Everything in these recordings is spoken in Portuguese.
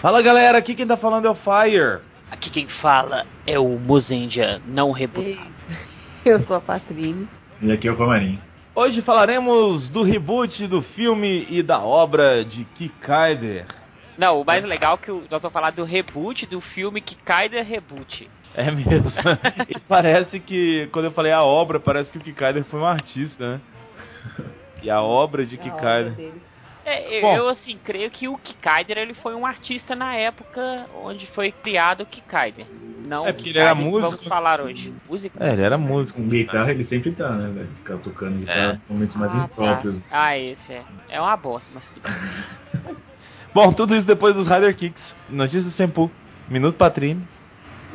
Fala galera, aqui quem tá falando é o Fire. Aqui quem fala é o Mozendia não rebutado. Eu sou a Patrine. E aqui é o Comarim. Hoje falaremos do reboot do filme e da obra de Kikaider. Não, o mais legal é que nós vamos falar do reboot do filme Kikaider Reboot. É mesmo. e parece que, quando eu falei a obra, parece que o Kikaider foi um artista, né? E a obra de Kikaider. É, eu, Bom. eu, assim creio que o Kikaider ele foi um artista na época onde foi criado o Kikaider. Não É, porque ele era que vamos músico. falar hoje. Músico? É, ele era músico. Com guitarra ele sempre tá, né, velho? Ficar tocando guitarra É. em momentos mais Ah, tá. impróprios. Ah, esse é. É uma bosta, mas tudo bem. Bom, tudo isso depois dos Rider Kicks. Notícias do Sempu. Minuto Patrine.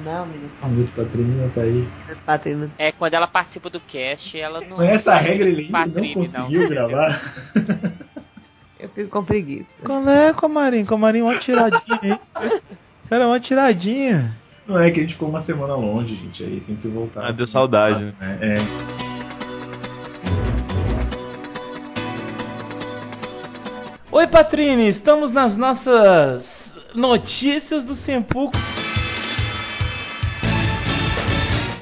Não, menino. A música Patrícia tá aí. Patrine. É, quando ela participa do cast, ela não. Com essa regra ele não Patrine, conseguiu gravar. Eu fico com preguiça. Qual é, Comarim? Comarim, uma tiradinha aí. Cara, uma tiradinha. Não é que a gente ficou uma semana longe, gente. Aí tem que voltar. Ah, deu saudade, né? É, é. Oi, Patrine, estamos nas nossas notícias do Sempu.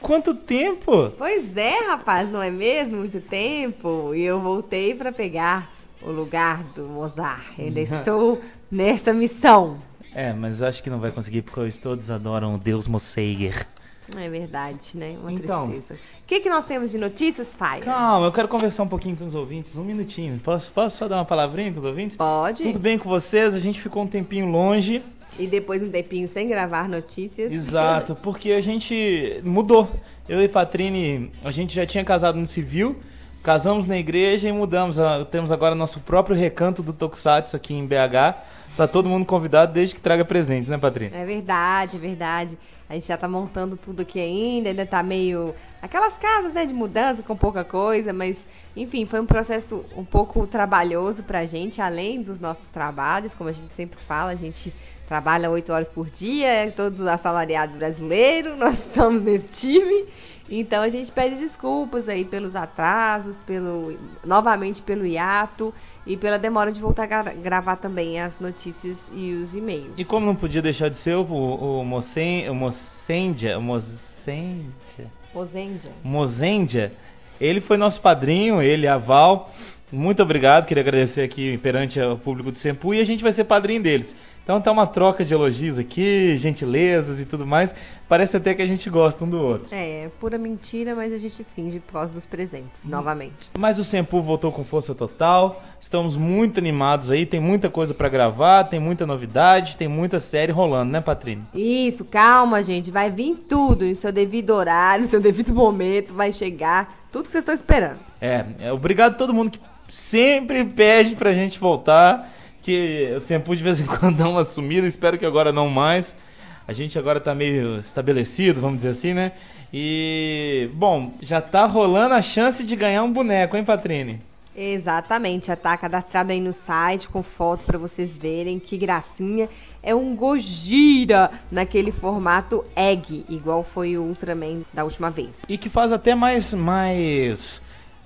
Quanto tempo? Pois é, rapaz, não é mesmo? Muito tempo. E eu voltei pra pegar o lugar do Mozart. Ainda estou nessa missão. É, mas acho que não vai conseguir porque eles todos adoram o Deus Mosseiger. É verdade, né? Uma Então. tristeza. O que, que nós temos de notícias, Fire? Calma, eu quero conversar um pouquinho com os ouvintes, um minutinho. Posso, posso só dar uma palavrinha com os ouvintes? Pode. Tudo bem com vocês? A gente ficou um tempinho longe. E depois um tempinho sem gravar notícias. Exato, porque a gente mudou. Eu e Patrine, a gente já tinha casado no civil, casamos na igreja e mudamos. Ah, Temos agora nosso próprio recanto do Tokusatsu aqui em BH. Tá todo mundo convidado desde que traga presentes, né, Patrine? É verdade, é verdade. A gente já tá montando tudo aqui ainda, ainda tá meio. Aquelas casas, né, de mudança com pouca coisa, mas, enfim, foi um processo um pouco trabalhoso pra gente, além dos nossos trabalhos, como a gente sempre fala, a gente trabalha oito horas por dia, é todos assalariados brasileiros, nós estamos nesse time. Então a gente pede desculpas aí pelos atrasos, pelo novamente pelo hiato e pela demora de voltar a gra- gravar também as notícias e os e-mails. E como não podia deixar de ser o, o, o Mossendia, o Mossendia, Rosendia. Mozendia, ele foi nosso padrinho, ele, a Val. Muito obrigado, queria agradecer aqui perante o público do Sempu e a gente vai ser padrinho deles. Então tá uma troca de elogios aqui, gentilezas e tudo mais. Parece até que a gente gosta um do outro. É, pura mentira, mas a gente finge por causa dos presentes, novamente. Mas o Sempu voltou com força total. Estamos muito animados aí, tem muita coisa pra gravar, tem muita novidade, tem muita série rolando, né, Patrine? Isso, calma, gente, vai vir tudo em seu devido horário, no seu devido momento, vai chegar tudo que vocês estão esperando. É, é, obrigado a todo mundo que sempre pede pra gente voltar. Que o Sempu de vez em quando dá uma sumida, espero que agora não mais. A gente agora tá meio estabelecido, vamos dizer assim, né? E, bom, já tá rolando a chance de ganhar um boneco, hein, Patrine? Exatamente, já tá cadastrado aí no site com foto pra vocês verem que gracinha. É um Gojira naquele formato egg, igual foi o Ultraman da última vez. E que faz até mais, mais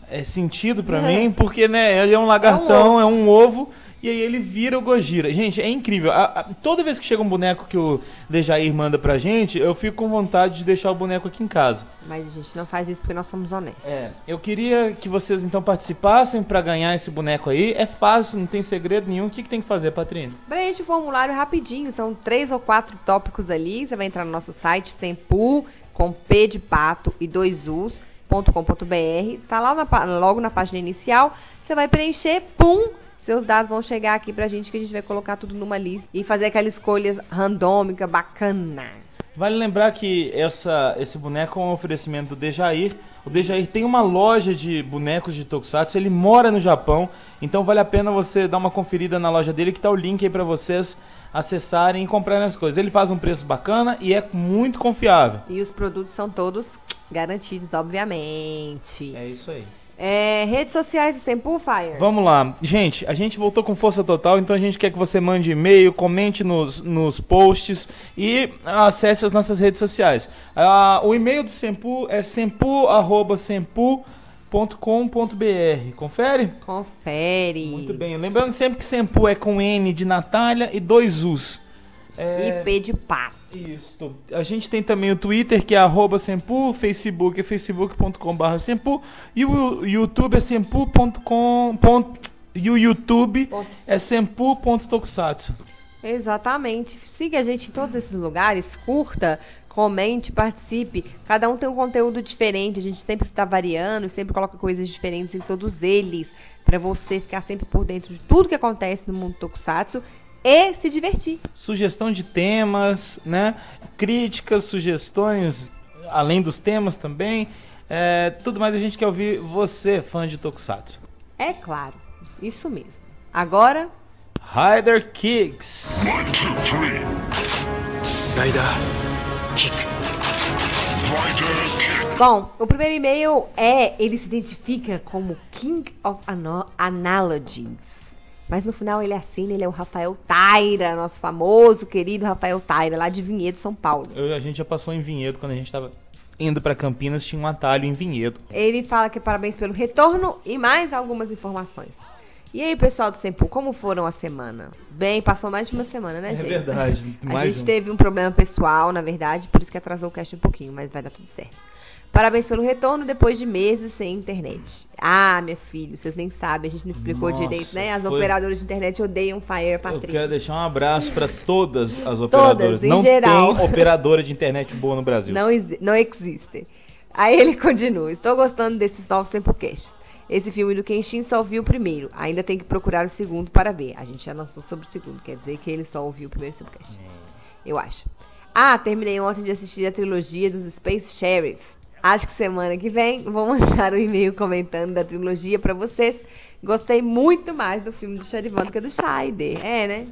é, sentido pra É. mim, porque, né, ele é um lagartão, é um ovo. E aí ele vira o Gojira. Gente, é incrível. A- a- toda vez que chega um boneco que o Dejair manda pra gente, eu fico com vontade de deixar o boneco aqui em casa. Mas a gente não faz isso porque nós somos honestos. É, eu queria que vocês então participassem pra ganhar esse boneco aí. É fácil, não tem segredo nenhum. O que, que tem que fazer, Patrícia? Preenche o formulário rapidinho, são três ou quatro tópicos ali. Você vai entrar no nosso site, sempu, com P de pato e dois U's, .com.br. Tá lá na logo na página inicial. Você vai preencher, pum! Seus dados vão chegar aqui pra gente que a gente vai colocar tudo numa lista e fazer aquela escolha randômica, bacana. Vale lembrar que essa, esse boneco é um oferecimento do Dejair. O Dejair tem uma loja de bonecos de Tokusatsu, ele mora no Japão, então vale a pena você dar uma conferida na loja dele, que tá o link aí pra vocês acessarem e comprarem as coisas. Ele faz um preço bacana e é muito confiável. E os produtos são todos garantidos, obviamente. É isso aí. É, redes sociais do Sempu Fire? Vamos lá. Gente, a gente voltou com força total, então a gente quer que você mande e-mail, comente nos, nos posts e acesse as nossas redes sociais. Ah, o e-mail do Sempu é sempu.sempu.com.br. Confere? Confere. Muito bem. Lembrando sempre que Sempu é com N de Natália e dois U's. É, IP de pato. Isso. A gente tem também o Twitter, que é arroba Sempu, Facebook é facebook.com.br Sempu, e o YouTube é sempu.com. E o YouTube Ponto. é sempu.tokusatsu. Exatamente. Siga a gente em todos esses lugares, curta, comente, participe. Cada um tem um conteúdo diferente, a gente sempre está variando, sempre coloca coisas diferentes em todos eles, para você ficar sempre por dentro de tudo que acontece no mundo Tokusatsu e se divertir. Sugestão de temas, né? Críticas, sugestões, além dos temas também. É, tudo mais a gente quer ouvir você, fã de Tokusatsu. É claro, isso mesmo. Agora, Rider Kicks. Bom, o primeiro e-mail é. Ele se identifica como King of Analogies. Mas no final ele assina, ele é o Rafael Taira, nosso famoso, querido Rafael Taira, lá de Vinhedo, São Paulo. Eu- a gente já passou em Vinhedo quando a gente tava indo pra Campinas, tinha um atalho em Vinhedo. Ele fala que parabéns pelo retorno e mais algumas informações. E aí, pessoal do Tempo, como foram a semana? Bem, passou mais de uma semana, né, É gente? verdade, A gente um. teve um problema pessoal, na verdade, por isso que atrasou o cast um pouquinho, mas vai dar tudo certo. Parabéns pelo retorno depois de meses sem internet. Ah, minha filha, vocês nem sabem, a gente não explicou Nossa, direito, né? As foi- operadoras de internet odeiam Fire Eu Patrinho. quero deixar um abraço pra todas as operadoras. em Não geral. tem operadora de internet boa no Brasil. Não, não existem. Aí ele continua. Estou gostando desses novos Tempocasts. Esse filme do Kenshin só ouviu o primeiro. Ainda tem que procurar o segundo para ver. A gente já lançou sobre o segundo. Quer dizer que ele só ouviu o primeiro Tempocast. Eu acho. Ah, terminei ontem de assistir a trilogia dos Space Sheriff. Acho que semana que vem vou mandar um e-mail comentando da trilogia para vocês. Gostei muito mais do filme do Charivan do que do Scheider. É, né?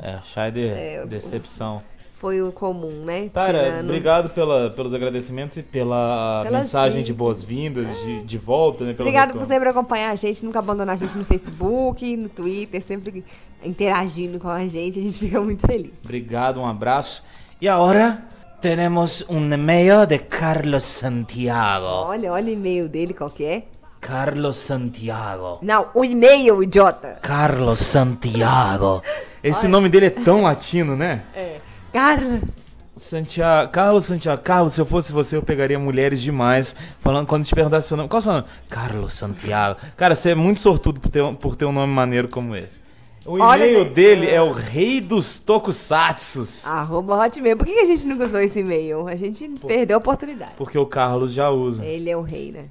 É, Scheider, É, decepção. Foi o comum, né? Cara, Tirando- obrigado pela, pelos agradecimentos e pela Pelas mensagem de dicas. boas-vindas, de, de volta, né? Obrigado por retorno. sempre acompanhar a gente, nunca abandonar a gente no Facebook, no Twitter, sempre interagindo com a gente, a gente fica muito feliz. Obrigado, um abraço. E agora temos um e-mail de Carlos Santiago. Olha, olha o e-mail dele, qual que é? Carlos Santiago. Não, o e-mail, idiota! Carlos Santiago. Esse Olha. nome dele é tão latino, né? É. Carlos! Santiago, Carlos Santiago, Carlos, se eu fosse você, eu pegaria mulheres demais. Falando quando te perguntasse seu nome, qual é o seu nome? Carlos Santiago. Cara, você é muito sortudo por ter, um- por ter um nome maneiro como esse. O e-mail né? dele é o Rei dos Tokusatsus. Arroba Hotmail. Por que a gente nunca usou esse e-mail? A gente perdeu a oportunidade. Porque o Carlos já usa. Ele é o rei, né?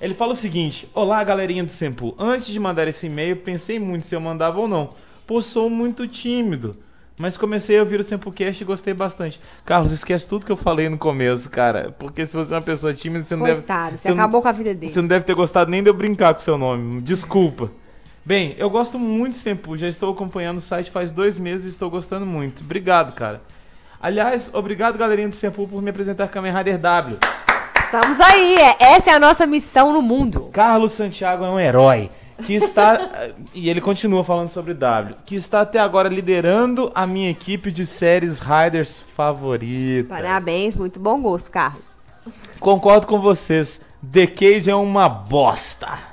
Ele fala o seguinte: Olá, galerinha do Sempu. Antes de mandar esse e-mail, pensei muito se eu mandava ou não, pois sou muito tímido. Mas comecei a ouvir o SempuCast e gostei bastante. Carlos, esquece tudo que eu falei no começo, cara. Porque se você é uma pessoa tímida, você não deve. Coitado, você não- acabou com a vida dele. Você não deve ter gostado nem de eu brincar com seu nome. Desculpa. Bem, eu gosto muito de Sempu. Já estou acompanhando o site faz dois meses e estou gostando muito. Obrigado, cara. Aliás, obrigado, galerinha do Sempu, por me apresentar Kamen Rider W. Estamos aí, é- essa é a nossa missão no mundo. Carlos Santiago é um herói que está e ele continua falando sobre W, que está até agora liderando a minha equipe de séries Riders favorita. Parabéns, muito bom gosto, Carlos. Concordo com vocês. The Cage é uma bosta.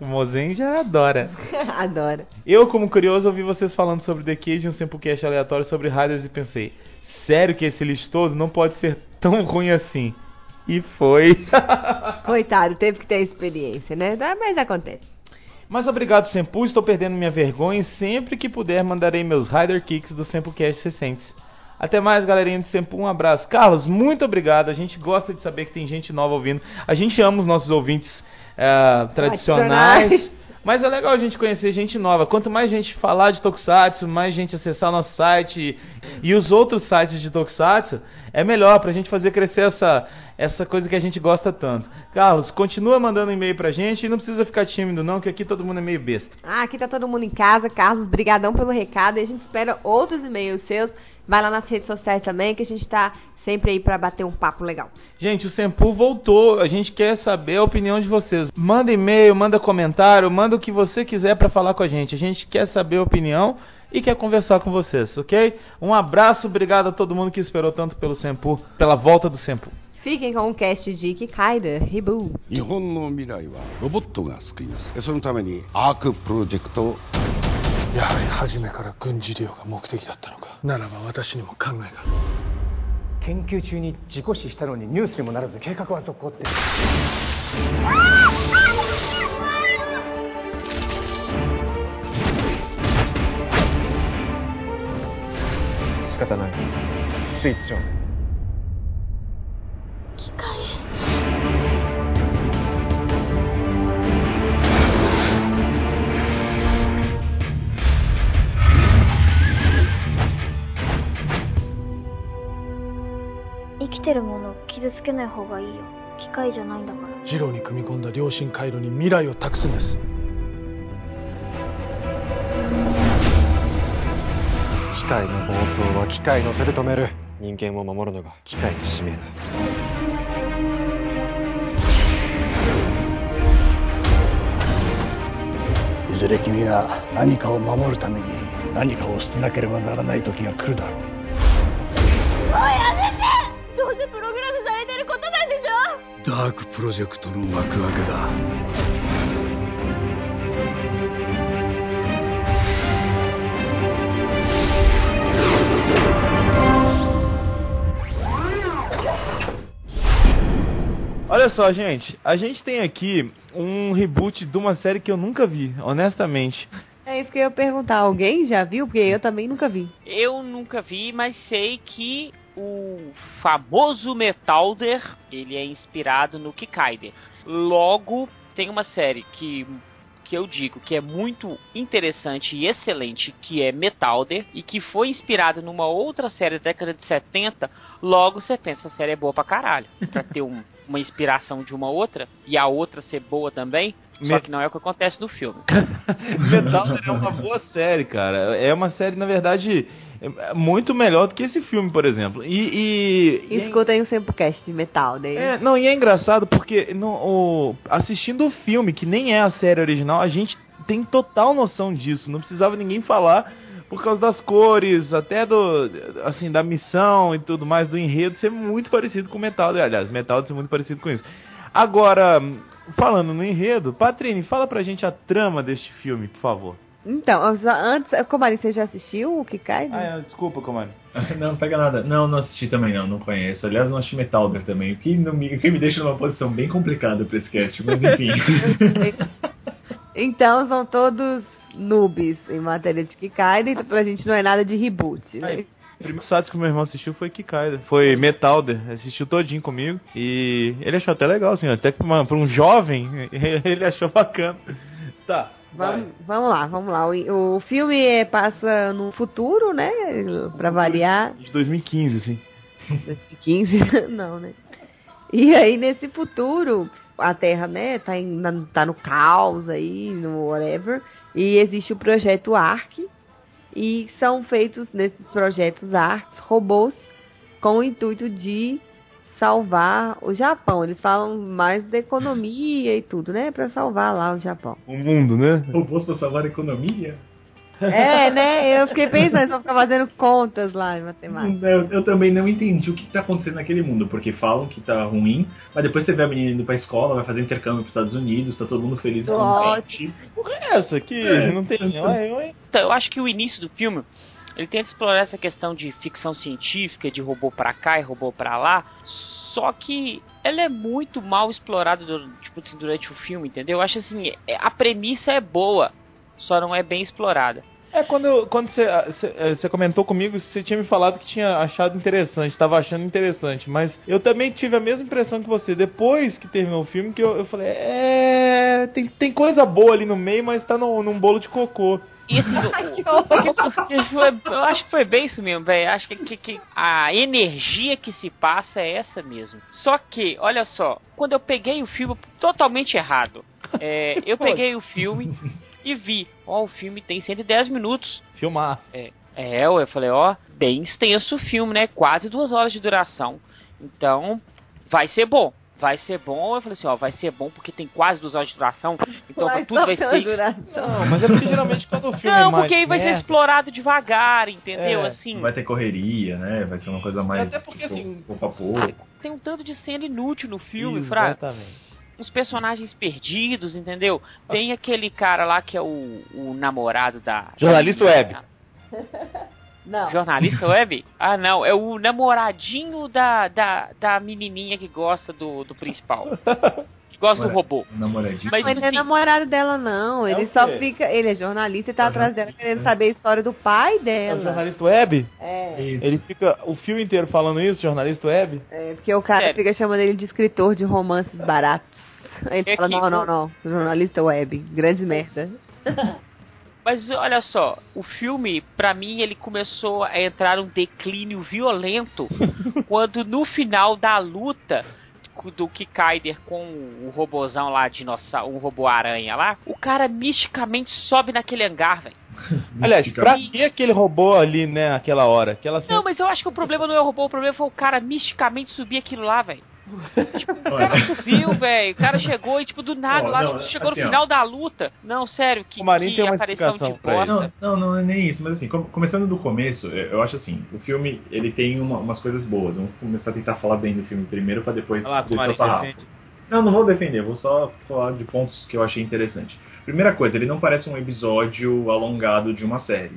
O Mozen já adora. Adoro. Eu, como curioso, ouvi vocês falando sobre The Cage em um Samplecast aleatório sobre Riders e pensei, sério que esse lixo todo não pode ser tão ruim assim? E foi. Coitado, teve que ter experiência, né? Mas acontece. Mas obrigado, Sempu. Estou perdendo minha vergonha e sempre que puder mandarei meus Rider Kicks do Sempocast recentes. Até mais, galerinha de Sempu. Um abraço. Carlos, muito obrigado. A gente gosta de saber que tem gente nova ouvindo. A gente ama os nossos ouvintes eh, tradicionais. Mas é legal a gente conhecer gente nova. Quanto mais gente falar de Tokusatsu, mais gente acessar o nosso site e, e os outros sites de Tokusatsu, é melhor pra gente fazer crescer essa, essa coisa que a gente gosta tanto. Carlos, continua mandando e-mail pra gente e não precisa ficar tímido não, que aqui todo mundo é meio besta. Ah, aqui tá todo mundo em casa. Carlos, brigadão pelo recado. E a gente espera outros e-mails seus. Vai lá nas redes sociais também, que a gente tá sempre aí pra bater um papo legal. Gente, o Sempu voltou. A gente quer saber a opinião de vocês. Manda e-mail, manda comentário, manda o que você quiser pra falar com a gente. A gente quer saber a opinião e quer conversar com vocês, ok? Um abraço, obrigado a todo mundo que esperou tanto pelo Sempu, pela volta do Sempu. Fiquem com o cast de Kikaida Reboot. 日本の未来はロボットが救います。そのためにアークプロジェクト。をやはり初めから軍事利用が目的だったのか。ならば私にも考えがある。研究中に事故死したのにニュースにもならず計画は続行って。仕方ない。スイッチオンてるものを傷つけない方がいいよ。機械じゃないんだから。ジローに組み込んだ良心回路に未来を託すんです。機械の暴走は機械の手で止める。人間を守るのが機械の使命だ。いずれ君が何かを守るために何かを捨てなければならない時が来るだろう。もうやめてどうせプログラムされてることなんでしょダークプロジェクトの幕開けだ「Olha só, gente, a gente tem aqui um reboot de uma série que eu nunca vi, honestamente. É isso que eu ia perguntar. Alguém já viu? Porque eu também nunca vi. Eu nunca vi, mas sei que o famoso Metalder, ele é inspirado no Kikaider. Logo, tem uma série que que eu digo que é muito interessante e excelente, que é Metalder, e que foi inspirada numa outra série da década de 70, logo você pensa, essa série é boa pra caralho. Pra ter um, uma inspiração de uma outra, e a outra ser boa também, só que não é o que acontece no filme. Metalder é uma boa série, cara. É uma série, na verdade, muito melhor do que esse filme, por exemplo. E. e, e Escutem o Sempocast de metal daí. É, não, e é engraçado porque no, o, assistindo o filme, que nem é a série original, a gente tem total noção disso. Não precisava ninguém falar por causa das cores, até do assim da missão e tudo mais do enredo ser muito parecido com Metal. Aliás, Metal ser muito parecido com isso. Agora, falando no enredo, Patrine, fala pra gente a trama deste filme, por favor. Então, antes, Comari, você já assistiu o Kikai? Ah, é, desculpa, Comari. não, não pega nada. Não, não assisti também não, não conheço. Aliás, não assisti Metalder também, o que, não me, o que me deixa numa posição bem complicada pra esse cast, mas enfim. então, são todos noobs em matéria de Kikai, então pra gente não é nada de reboot, né? Aí. O primeiro Satsu que meu irmão assistiu foi Kikaida. Foi Metalder. Assistiu todinho comigo. E ele achou até legal, assim. Até pra, uma, pra um jovem, ele achou bacana. Tá. Vamos, vamos lá, vamos lá. O, o filme é, passa no futuro, né? Pra variar. De 2015, sim. 2015? Não, né? E aí, nesse futuro, a Terra, né, tá, em, tá no caos aí, no whatever. E existe o projeto ARC, e são feitos nesses projetos artes robôs com o intuito de salvar o Japão. Eles falam mais da economia e tudo, né? Para salvar lá o Japão. O mundo, né? Robôs para salvar a economia? É, né? Eu fiquei pensando, só ficar fazendo contas lá em matemática. Eu, eu, também não entendi o que tá acontecendo naquele mundo, porque falam que tá ruim, mas depois você vê a menina indo pra escola, vai fazer intercâmbio pros Estados Unidos, tá todo mundo feliz. Ótimo. Por que é essa aqui? É, não tem. Então, eu acho que o início do filme ele tenta explorar essa questão de ficção científica, de robô pra cá e robô pra lá. Só que ela é muito mal explorada tipo, assim, durante o filme, entendeu? Eu acho assim, a premissa é boa, só não é bem explorada. É, quando, quando você, você comentou comigo, você tinha me falado que tinha achado interessante, estava achando interessante, mas eu também tive a mesma impressão que você, depois que terminou o filme, que eu, eu falei, é. Tem, tem coisa boa ali no meio, mas tá no, num bolo de cocô. Isso, eu acho que foi bem isso mesmo, velho. Acho que, que, que, a energia que se passa é essa mesmo. Só que, olha só, quando eu peguei o filme totalmente errado, é, eu peguei o filme e vi, ó, o filme tem 110 minutos. Filmar. É, é, eu falei, ó, bem extenso o filme, né? Quase duas horas de duração. Então, vai ser bom vai ser bom. Eu falei assim, ó, vai ser bom porque tem quase duas horas de duração, então vai tudo vai ser. Duração. Não, mas é porque geralmente quando o filme Não, é mais porque aí vai merda, ser explorado devagar, entendeu? É, assim. Não vai ter correria, né? Vai ser uma coisa mais. Até porque, assim, pouco a pouco. Tem um tanto de cena inútil no filme, fraco. Exatamente. uns personagens perdidos, entendeu? Tem aquele cara lá que é o, o namorado da. Jornalista web. Não. Jornalista web? Ah, não. É o namoradinho da, da, da menininha que gosta do, do principal. Que gosta do robô. Namoradinho. Mas, Não, ele não é namorado dela, não. Ele o só fica. Ele é jornalista e tá É atrás dela querendo saber a história do pai É o dela. jornalista web? É. Isso. Ele fica o filme inteiro falando isso, jornalista web? É, porque o cara Sério. fica chamando ele de escritor de romances baratos. Aí ele É fala, que não, não, não. Jornalista web. Grande merda. Mas olha só, o filme, pra mim, ele começou a entrar um declínio violento quando no final da luta do Kikaider com o robozão lá, dinossauro, o robô aranha lá, o cara misticamente sobe naquele hangar, velho. Aliás, pra que aquele robô ali, né, aquela hora? Aquela. Não, mas eu acho que o problema não é o robô, o problema foi o cara misticamente subir aquilo lá, velho. Tipo, o cara subiu, velho. O cara chegou e, tipo, do nada Ó, lá, não, tipo, chegou assim, no ó. final da luta. Não, sério, que, O Marinho que tem uma aparição de bosta. Não, não, não é nem isso, mas assim, com- começando do começo, eu acho assim, o filme ele tem uma- umas coisas boas. Vamos começar a tentar falar bem do filme primeiro pra depois defende. Não, não vou defender, vou só falar de pontos que eu achei interessante. Primeira coisa, ele não parece um episódio alongado de uma série.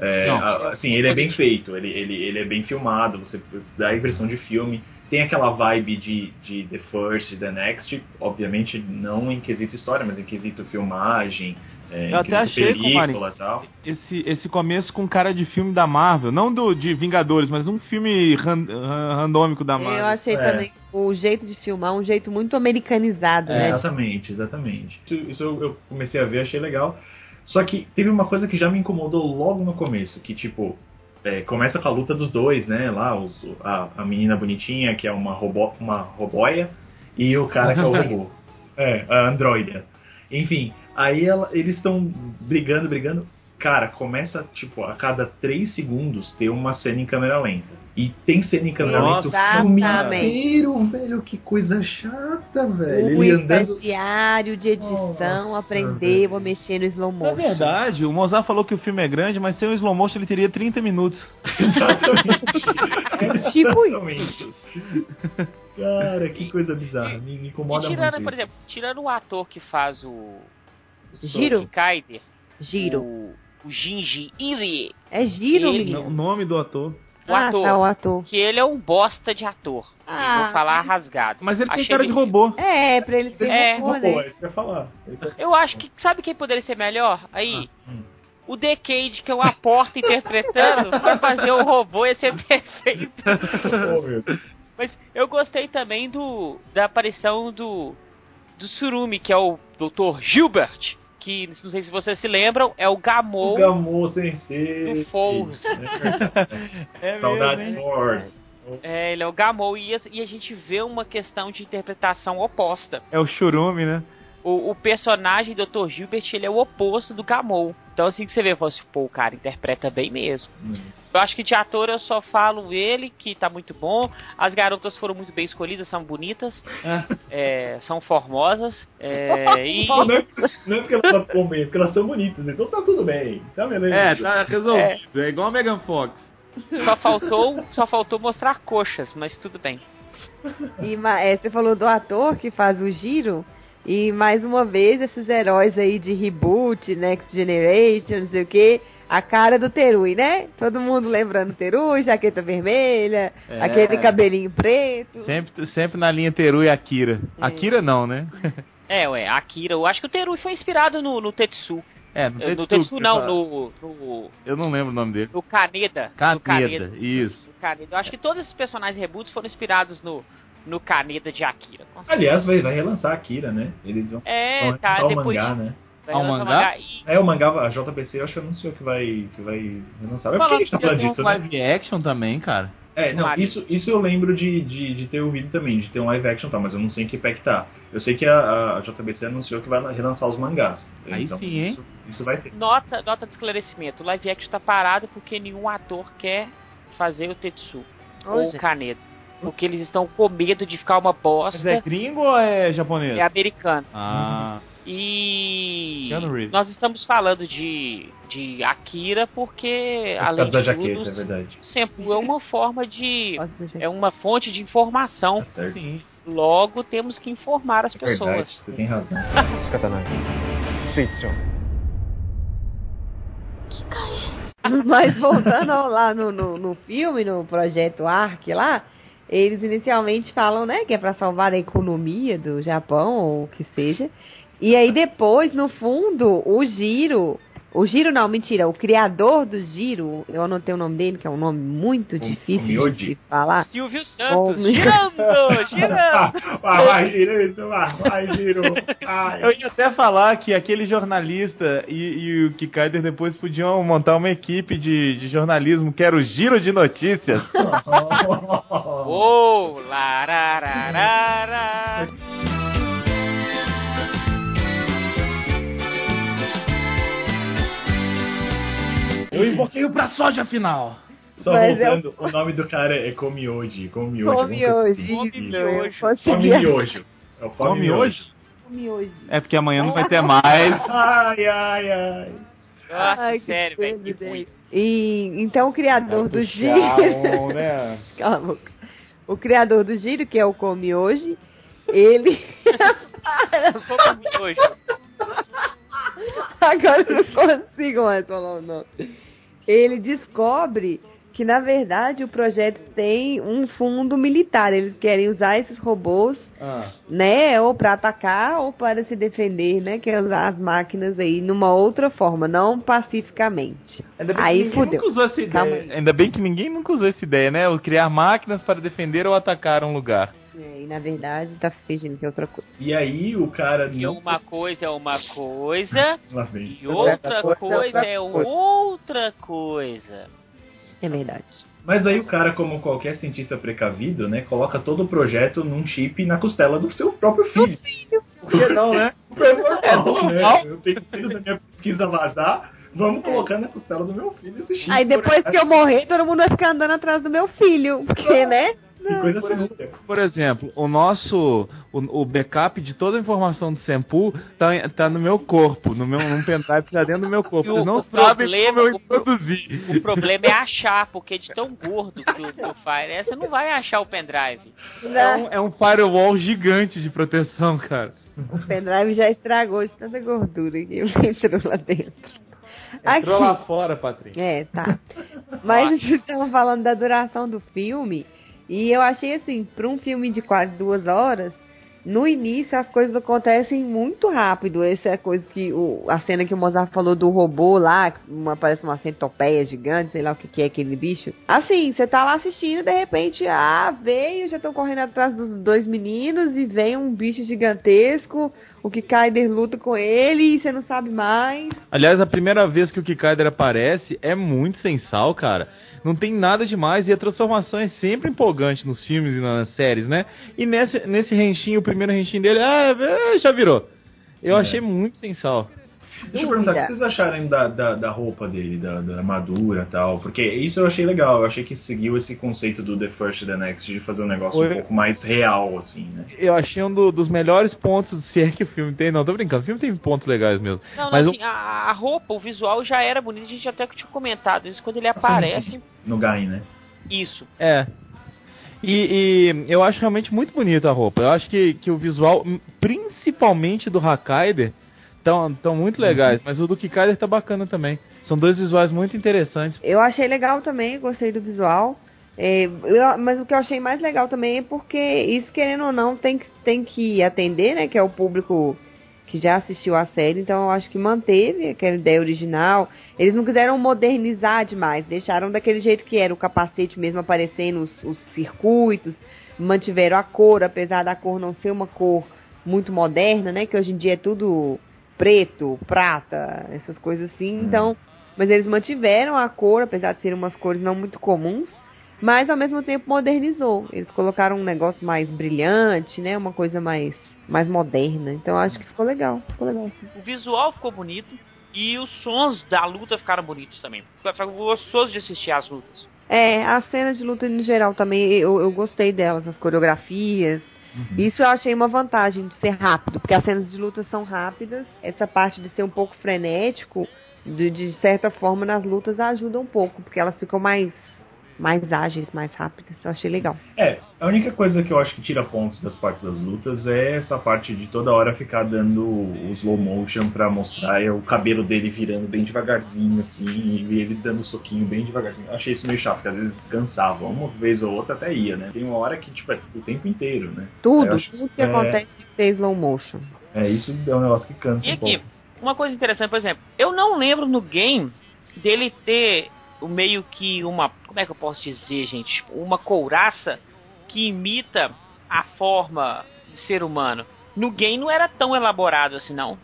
É, Não. assim, ele é bem feito, ele, ele, ele é bem filmado, você dá a impressão de filme. Tem aquela vibe de, de The First e The Next, obviamente não em quesito história, mas em quesito filmagem, é, em Eu até quesito achei película e tal. Esse, esse começo com cara de filme da Marvel, não do de Vingadores, mas um filme ran- randômico da Marvel. Eu achei É. também o jeito de filmar um jeito muito americanizado, É, né? exatamente, exatamente. Isso, isso eu, eu comecei a ver, achei legal. Só que teve uma coisa que já me incomodou logo no começo, que tipo, é, começa com a luta dos dois, né? Lá, os, a, a menina bonitinha, que é uma, robô, uma robóia, e o cara que é o robô. É, a androida. Enfim, aí ela- eles estão brigando, brigando. Cara, começa, tipo, a cada 3 segundos ter uma cena em câmera lenta. E tem cena em câmera lenta o filme Exatamente. inteiro, velho. Que coisa chata, velho. O Ele andando. estagiário de edição Nossa, aprendeu velho. a mexer no slow Na motion. verdade, o Mozart falou que o filme é grande, mas sem o slow motion ele teria 30 minutos. É tipo isso. Exatamente. Cara, que coisa bizarra. Me, me E incomoda tirando, muito. por isso. exemplo, tirando o ator que faz o. o Giro? Kaider, Giro. o, o Jinji Iri, É giro, Ele- menino. O nome do ator. o ah, ator, tá, o ator. que ele é um bosta de ator. Ah, vou falar rasgado. Mas ele tem Achei cara de robô. É, pra ele ser É, robô, né? é isso que eu ia falar. Eu acho que. Sabe quem poderia ser melhor? Aí. Hum. O Decade, que é o Aporta interpretando, pra fazer o robô ia ser perfeito. Mas eu gostei também do da aparição do do Surumi, que é o Dr. Gilbert, que não sei se vocês se lembram, é o Gamou O Gamou Sensei. do Force. É Saudades mesmo, hein? Force. É, ele é o Gamou e, a- e a gente vê uma questão de interpretação oposta. É o Churume, né? O, o personagem Dr. Gilbert, ele é o oposto do Gamou. Então assim que você vê, você, pô, o cara interpreta bem mesmo. Hum. Eu acho que de ator eu só falo ele, que tá muito bom. As garotas foram muito bem escolhidas, são bonitas, é, são formosas. É, e Não, não é, não é porque elas estão bem, é porque elas são bonitas. Então tá tudo bem. Tá beleza. É, tá resolvido. É, igual a Megan Fox. só faltou, só faltou mostrar coxas, mas tudo bem. E é, você falou do ator que faz o giro. E mais uma vez, esses heróis aí de reboot, Next Generation, não sei o que, a cara do Terui, né? Todo mundo lembrando Terui, jaqueta vermelha, É. aquele cabelinho preto. Sempre, sempre na linha Teru e Akira. Akira não, né? É, ué, Akira, eu acho que o Terui foi inspirado no, no Tetsu. É, no É, No Tetsu, Tetsu não, no, no, Eu não lembro o nome dele. no Kaneda. No Kaneda, isso. No Kaneda. Eu acho que todos esses personagens reboots foram inspirados no, no Kaneda de Akira. Aliás, vai, vai relançar a Akira, né? Eles vão, É, vão tá, o mangá, de- né? vai o lançar mangá? E, É, o mangá, a JBC, eu acho que anunciou que vai, que vai relançar. Mas por que a Falando gente tá falando ter um disso, né? live action também, cara. É, não, Mario. isso, isso eu lembro de, de, de ter ouvido também, de ter um live action, tá, mas eu não sei em que pé que tá. Eu sei que a, a JBC anunciou que vai relançar os mangás. Aí então, sim, hein? Isso, isso vai ter. nota, nota de esclarecimento. O live action tá parado porque nenhum ator quer fazer o Tetsu ou o. Kaneda. Porque eles estão com medo de ficar uma bosta. Mas é gringo ou é japonês? É americano. Ah. E nós estamos falando de, de Akira porque é além de jaqueta, tudo, é sempre é uma forma de é uma fonte de informação. Tá certo. Logo temos que informar as é pessoas. Verdade, tu tem razão. Switch. Mas voltando lá no, no, no filme, no projeto Ark lá, eles inicialmente falam, né, que é pra salvar a economia do Japão, ou o que seja. E aí depois, no fundo, o Giro. O Giro não, mentira, o criador do Giro, eu anotei o nome dele, que é um nome muito difícil de Mioji. se falar. Silvio Santos, Oh, girando, girando. vai, vai, direito, vai, vai, giro. Ai. Eu ia até falar que aquele jornalista e, e o Kikaider depois podiam montar uma equipe de, de jornalismo que era o Giro de Notícias. Oh, larararara. Eu invoquei pra soja final. Só Mas é voltando, o nome do cara é. Come hoje. Come eu miojo. É o hoje? Come hoje. É porque amanhã não vai ter mais. Ai, ai, ai. Nossa, Ai, sério, velho. que ruim. E então o criador do Giro. Né? Cala a boca. O criador do Giro, que é o Come Hoje, ele. Para, Come miojo. Agora eu não consigo mais falar o nome. Ele descobre que, na verdade, o projeto tem um fundo militar. Eles querem usar esses robôs, Ah. né? Ou para atacar ou para se defender, né? Quer usar as máquinas aí numa outra forma, não pacificamente. Ainda bem Aí que ninguém fudeu. nunca usou essa ideia. Ainda bem que ninguém nunca usou essa ideia, né? O criar máquinas para defender ou atacar um lugar. É, e na verdade tá fingindo que é outra coisa. E aí o cara Que não. uma coisa é uma coisa e outra Outra coisa coisa é outra coisa. É verdade. Mas aí o cara, como qualquer cientista precavido, né, coloca todo o projeto num chip na costela do seu próprio filho. Por que não, né? É normal, É né? normal. Eu tenho medo da minha pesquisa vazar, vamos colocar na costela do meu filho esse chip. Aí depois que eu morrer, todo mundo vai ficar andando atrás do meu filho. Porque, né? Que coisa segura. Por exemplo, o nosso o, o backup de toda a informação do Sempu tá, tá no meu corpo, no meu num pendrive que tá dentro do meu corpo. O- Vocês não o sabem problema- como eu o pro- introduzir. O problema é achar, porque de tão gordo que o, o Fire é, você não vai achar o pendrive. É um, é um firewall gigante de proteção, cara. O pendrive já estragou de tanta gordura que entrou lá dentro. Entrou Aqui. lá fora, Patrícia. É, tá. Mas a gente estava falando da duração do filme. E eu achei assim, para um filme de quase duas horas, no início as coisas acontecem muito rápido. Essa é a coisa que. O, a cena que o Mozart falou do robô lá, uma, parece uma centopeia gigante, sei lá o que, que é aquele bicho. Assim, você tá lá assistindo, de repente, ah, veio, já estão correndo atrás dos dois meninos e vem um bicho gigantesco. O que Kaider luta com ele e você não sabe mais. Aliás, a primeira vez que o Kikaider aparece é muito sensal, cara. Não tem nada demais e a transformação é sempre empolgante nos filmes e nas séries, né? E nesse, nesse renchinho, o primeiro renchinho dele, ah, já virou. Eu É. achei muito sensal. Deixa eu perguntar, o que vocês acharam da, da, da roupa dele, da, da armadura e tal? Porque isso eu achei legal, eu achei que seguiu esse conceito do The First The Next de fazer um negócio Oi. um pouco mais real, assim, né? Eu achei um do- dos melhores pontos, se é que o filme tem. Não, tô brincando, o filme tem pontos legais mesmo. Não, não, Mas assim, a, a roupa, o visual já era bonito, a gente até que tinha comentado isso quando ele aparece. No Gain, né? Isso. É. E, e eu acho realmente muito bonita a roupa. Eu acho que, que o visual, principalmente do Hakaider, estão tão muito legais. Mas o do Kikaider tá bacana também. São dois visuais muito interessantes. Eu achei legal também, gostei do visual. É, eu- mas o que eu achei mais legal também é porque isso, querendo ou não, tem que, tem que atender, né? Que é o público que já assistiu a série. Então eu acho que manteve aquela ideia original. Eles não quiseram modernizar demais. Deixaram daquele jeito que era o capacete mesmo aparecendo, os, os circuitos. Mantiveram a cor, apesar da cor não ser uma cor muito moderna, né? Que hoje em dia é tudo preto, prata, essas coisas assim. Então, mas eles mantiveram a cor, apesar de serem umas cores não muito comuns, mas ao mesmo tempo modernizou. Eles colocaram um negócio mais brilhante, né? Uma coisa mais mais moderna. Então acho que ficou legal. Ficou legal sim. O visual ficou bonito e os sons da luta ficaram bonitos também. Foi gostoso de assistir as lutas. É, as cenas de luta no geral também, eu, eu gostei delas, as coreografias. Isso eu achei uma vantagem de ser rápido, porque as cenas de luta são rápidas. Essa parte de ser um pouco frenético, de, de certa forma, nas lutas ajuda um pouco, porque elas ficam mais mais ágeis, mais rápidas. Eu achei legal. É, a única coisa que eu acho que tira pontos das partes das lutas é essa parte de toda hora ficar dando o slow motion pra mostrar o cabelo dele virando bem devagarzinho, assim, e ele dando soquinho bem devagarzinho. Eu achei isso meio chato, porque às vezes cansava. Uma vez ou outra até ia, né? Tem uma hora que, tipo, é o tempo inteiro, né? Tudo, acho- tudo que é, acontece tem slow motion. É, isso é um negócio que cansa E um aqui, pouco. uma coisa interessante, por exemplo, eu não lembro no game dele ter o meio que uma. Como é que eu posso dizer, gente? Tipo, Uma couraça que imita a forma de ser humano. No game não era tão elaborado assim, não.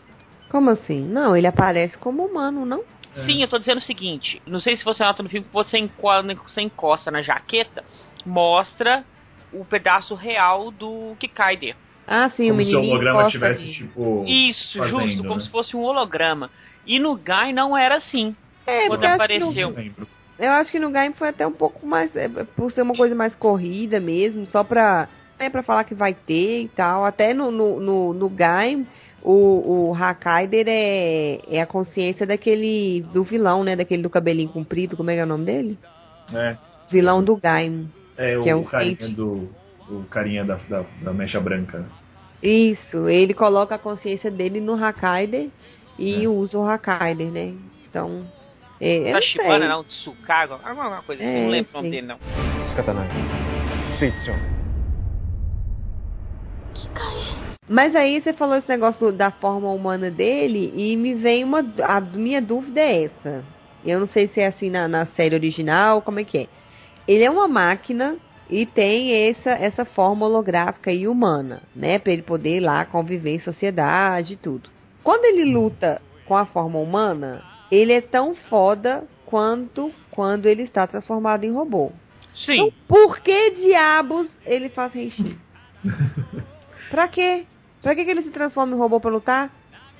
Como assim? Não, ele aparece como humano, não? Sim, eu tô dizendo o seguinte: não sei se você nota no filme que você encosta, você encosta na jaqueta, mostra o pedaço real do Kikaider. Ah, sim, o Como se o holograma tivesse, tipo. Isso, fazendo, justo, como né? se fosse um holograma. E no Guy não era assim. É, Quando porque eu acho, que apareceu. no, eu acho que no Game foi até um pouco mais. é, por ser uma coisa mais corrida mesmo, só pra. É pra falar que vai ter e tal. Até no, no, no, no Gaim, o, o Hakaider é, é a consciência daquele. do vilão, né? Daquele do cabelinho comprido. Como é que é o nome dele? É, Vilão do Gaim. é Que é o um carinha do. O carinha da, da, da mecha branca. Isso, ele coloca a consciência dele no Hakaider e É. usa o Hakaider, né? Então. É, eu Tachibana, não, né? Tsukage, alguma coisa assim, é, não lembro o nome dele, não. Mas aí você falou esse negócio da forma humana dele e me vem uma. A minha dúvida é essa. Eu não sei se é assim na, na série original, como é que é. Ele é uma máquina e tem essa, essa forma holográfica e humana, né? Pra ele poder lá conviver em sociedade e tudo. Quando ele luta com a forma humana, ele é tão foda quanto quando ele está transformado em robô. Sim, Por que diabos ele faz Henshin? pra quê? Pra que, que ele se transforma em robô pra lutar?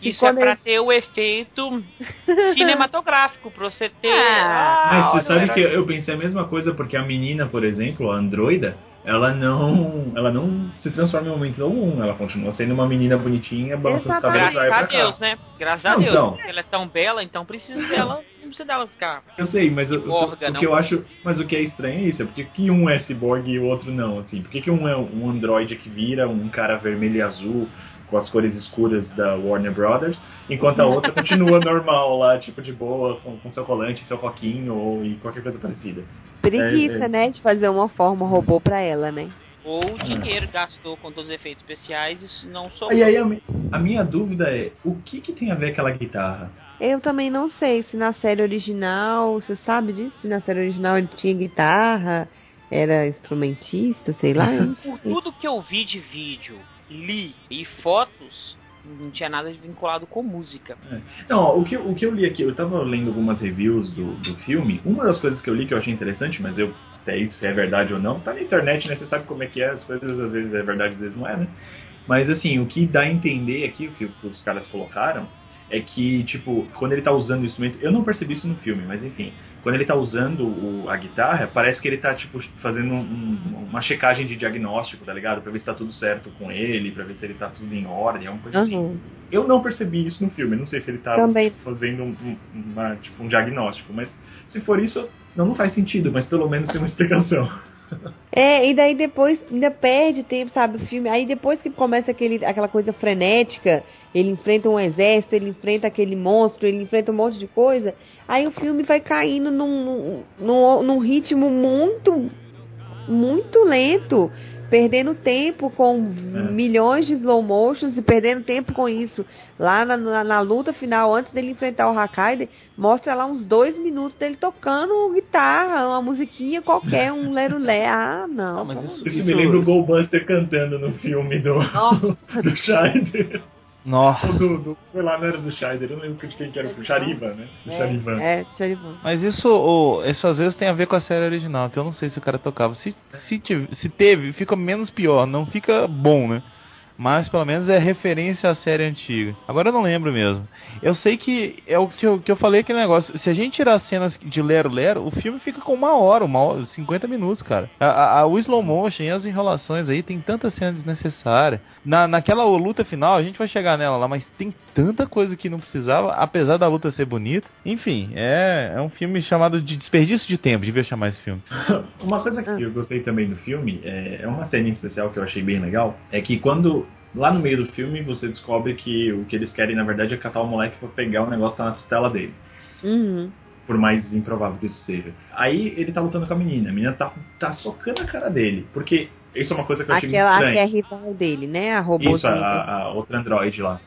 Isso é pra ele- ter o efeito cinematográfico, pra você ter. Ah, Mas você sabe que eu pensei a mesma coisa, porque a menina, por exemplo, a androida, ela não. Ela não se transforma em momento algum. Ela continua sendo uma menina bonitinha, balançando os cabelos Graças a pra cá. Deus, né? Graças a Deus. então. Ela é tão bela, então precisa dela. Não precisa dela ficar. Eu sei, mas o, o- Ciborga, o não. que eu acho. Mas o que é estranho é isso, é porque que um é cyborg e o outro não, assim? Por que, que um é um androide que vira um cara vermelho e azul com as cores escuras da Warner Brothers, enquanto a outra continua normal lá, tipo de boa, com, com seu colante, seu roquinho ou e qualquer coisa parecida. Preguiça, É, é. né? De fazer uma forma robô pra ela, né? Ou o dinheiro gastou com todos os efeitos especiais, isso não sobrou. E aí a, a minha dúvida é, o que que tem a ver aquela guitarra? Eu também não sei se na série original, você sabe disso? Se na série original ele tinha guitarra, era instrumentista, sei lá. Por tudo que eu vi de vídeo, li e fotos, não tinha nada vinculado com música. Não, ó, o que, o que eu li aqui, eu tava lendo algumas reviews do, do filme, uma das coisas que eu li que eu achei interessante, mas eu até isso se é verdade ou não, tá na internet, né? Você sabe como é que é, as coisas às vezes é verdade, às vezes não é, né? Mas assim, o que dá a entender aqui, o que os caras colocaram, é que, tipo, quando ele tá usando o instrumento, eu não percebi isso no filme, mas enfim, quando ele tá usando o- a guitarra, parece que ele tá, tipo, fazendo um- um- uma checagem de diagnóstico, tá ligado? Pra ver se tá tudo certo com ele, pra ver se ele tá tudo em ordem, alguma coisa assim. Uhum. Eu não percebi isso no filme, não sei se ele tá Também. fazendo um, um- uma, tipo, um diagnóstico, mas se for isso, não, não faz sentido, mas pelo menos tem uma explicação. É, e daí depois ainda perde tempo, sabe, o filme. Aí depois que começa aquele, aquela coisa frenética, ele enfrenta um exército, ele enfrenta aquele monstro, ele enfrenta um monte de coisa. Aí o filme vai caindo num, num, num ritmo muito, muito lento. Perdendo tempo com milhões de slow motions e perdendo tempo com isso. Lá na, na, na luta final, antes dele enfrentar o Hakaider, mostra lá uns dois minutos dele tocando guitarra, uma musiquinha qualquer, um lerulé. Ah, não. mas pelo isso- Isso, me lembra o Goldbuster cantando no filme do, do Scheider. Nossa. Do, do. Sei lá, não era do Scheider, eu não lembro de quem que era. O Charivan, né? Do Charivan. É, Charivan. Mas isso, ô, isso às vezes tem a ver com a série original, que eu não sei se o cara tocava. Se, se, tive- se teve, fica menos pior, não fica bom, né? Mas pelo menos é referência à série antiga. Agora eu não lembro mesmo. Eu sei que é o que eu, que eu falei aquele negócio. Se a gente tirar cenas de Lero Lero, o filme fica com uma hora, uma hora, 50 minutos, cara. A, a, a o slow motion as enrolações aí tem tanta cena desnecessária. Na, naquela luta final, a gente vai chegar nela lá, mas tem tanta coisa que não precisava, apesar da luta ser bonita. Enfim, é, é um filme chamado de desperdício de tempo, devia chamar esse filme. uma coisa que eu gostei também do filme, é, é uma cena especial que eu achei bem legal, é que quando lá no meio do filme você descobre que o que eles querem na verdade é catar o moleque pra pegar o negócio que tá na costela dele. Uhum. Por mais improvável que isso seja. Aí ele tá lutando com a menina, a menina tá, tá socando a cara dele. Porque isso é uma coisa que eu achei Aquela muito que é estranha. rival dele, né? A robô Isso, a, a, outra androide lá.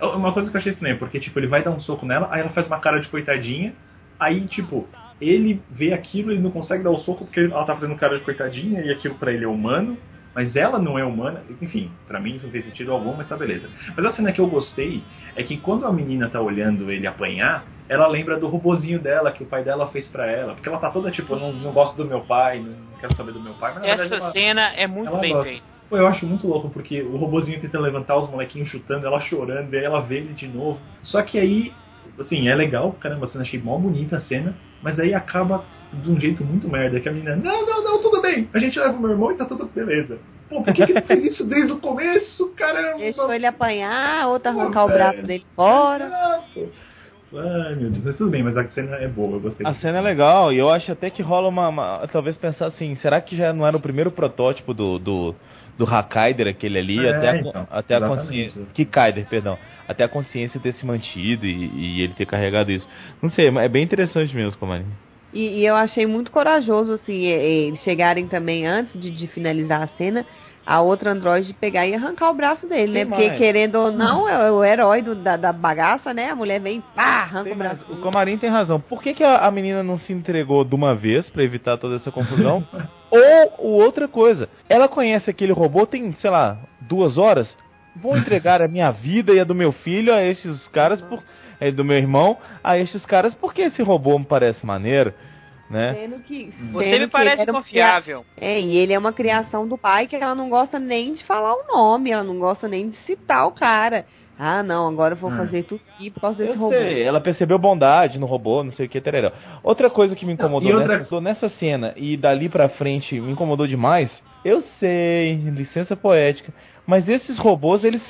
Uma coisa que eu achei estranha, porque tipo, ele vai dar um soco nela, aí ela faz uma cara de coitadinha, aí tipo, ele vê aquilo, ele não consegue dar o soco porque ela tá fazendo cara de coitadinha e aquilo pra ele é humano, mas ela não é humana. Enfim, pra mim isso não tem sentido algum, mas tá beleza. Mas a cena que eu gostei é que quando a menina tá olhando ele apanhar, ela lembra do robozinho dela que o pai dela fez pra ela. Porque ela tá toda tipo, não, não gosto do meu pai, não quero saber do meu pai, mas na verdade Essa ela- cena é muito bem feita. Pô, eu acho muito louco, porque o robozinho tentando levantar os molequinhos chutando, ela chorando, e aí ela vê ele de novo. Só que aí, assim, é legal, caramba, a cena achei mó bonita a cena, mas aí acaba de um jeito muito merda, que a menina, não, não, não, tudo bem, a gente leva o meu irmão e tá tudo beleza. Pô, por que, que ele fez isso desde o começo, caramba? Deixou ele apanhar, outra Pô, arrancar o velho. braço dele fora. Exato. Ai, meu Deus, mas tudo bem, mas a cena é boa, eu gostei. A disso. cena é legal e eu acho até que rola uma, uma- Talvez pensar assim: será que já não era o primeiro protótipo do. do do Hakaider, aquele ali, É, até a, então, até a consciência. Kikaider, perdão. Até a consciência ter se mantido e, e ele ter carregado isso. Não sei, é bem interessante mesmo, Comarinho. E, e eu achei muito corajoso, assim, eles chegarem também, antes de, de finalizar a cena, a outra androide pegar e arrancar o braço dele, né? Porque, mais. querendo ou não, é o herói do- da, da bagaça, né? A mulher vem, pá, arranca Tem o mais. braço O dele. Comarim tem razão. Por que, que a, a menina não se entregou de uma vez pra evitar toda essa confusão? ou, ou outra coisa, ela conhece aquele robô tem, sei lá, duas horas. Vou entregar a minha vida e a do meu filho a estes caras por. É, do meu irmão a estes caras porque esse robô me parece maneiro, né? Sendo que, Você sendo me que parece confiável. cria- É, e ele é uma criação do pai que ela não gosta nem de falar o nome, ela não gosta nem de citar o cara. Ah, não, agora eu vou Hum. fazer tudo aqui por causa desse Eu robô. sei, ela percebeu bondade no robô, não sei o que, tereré. Outra coisa que me incomodou e outra- nessa, nessa cena e dali pra frente me incomodou demais, eu sei, licença poética, mas esses robôs, eles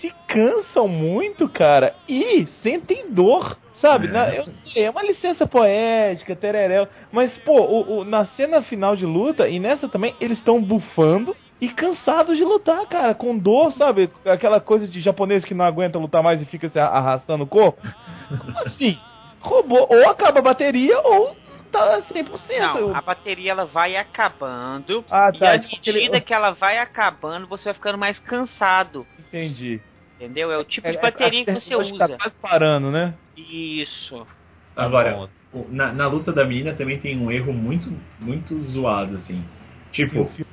se cansam muito, cara, e sentem dor, sabe? É. Na- eu sei, é uma licença poética, tereré, mas, pô, o- o- na cena final de luta, e nessa também, eles estão bufando, e cansados de lutar, cara, com dor, sabe? Aquela coisa de japonês que não aguenta lutar mais e fica se arrastando o corpo. Como assim? Robô, ou acaba a bateria ou tá 100%. Não, a bateria ela vai acabando. Ah, e tá, à tipo aquele- medida que ela vai acabando, você vai ficando mais cansado. Entendi. Entendeu? É o tipo de É- bateria é- que você que tá usa. quase parando, né? Isso. Agora, o- na, na luta da menina também tem um erro muito, muito zoado, assim. Tipo, o que,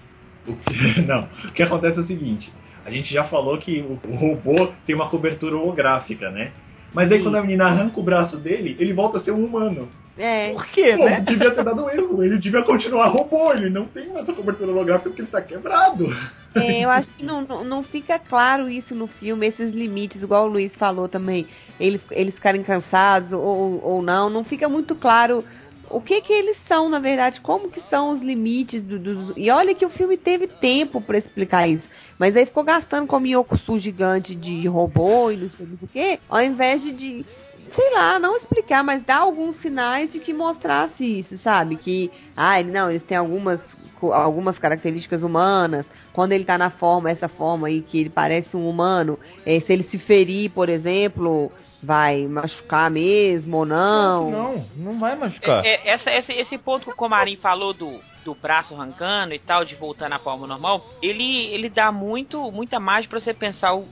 não, o que acontece é o seguinte: a gente já falou que o, o robô tem uma cobertura holográfica, né? Mas aí Sim. quando a menina arranca o braço dele, ele volta a ser um humano. É, Por quê, Pô, né? devia ter dado um erro, ele devia continuar robô, ele não tem mais a cobertura holográfica porque ele tá quebrado. é, eu acho que não, não, fica claro isso no filme, esses limites, igual o Luiz falou também, eles, eles ficarem cansados ou, ou não, não fica muito claro o que que eles são, na verdade, como que são os limites do, dos... E olha que o filme teve tempo pra explicar isso, mas aí ficou gastando com Myokusu gigante de robô e não sei o que, ao invés de, de sei lá, não explicar, mas dar alguns sinais de que mostrasse isso, sabe? Que, ah, ele, não, eles têm algumas, algumas características humanas. Quando ele tá na forma, essa forma aí que ele parece um humano, eh, se ele se ferir, por exemplo, vai machucar mesmo ou não. Não, não vai machucar. É, é, essa, esse, esse ponto que o Comarim falou do, do braço arrancando e tal, de voltar na forma normal, ele, ele dá muito, muita margem pra você pensar o,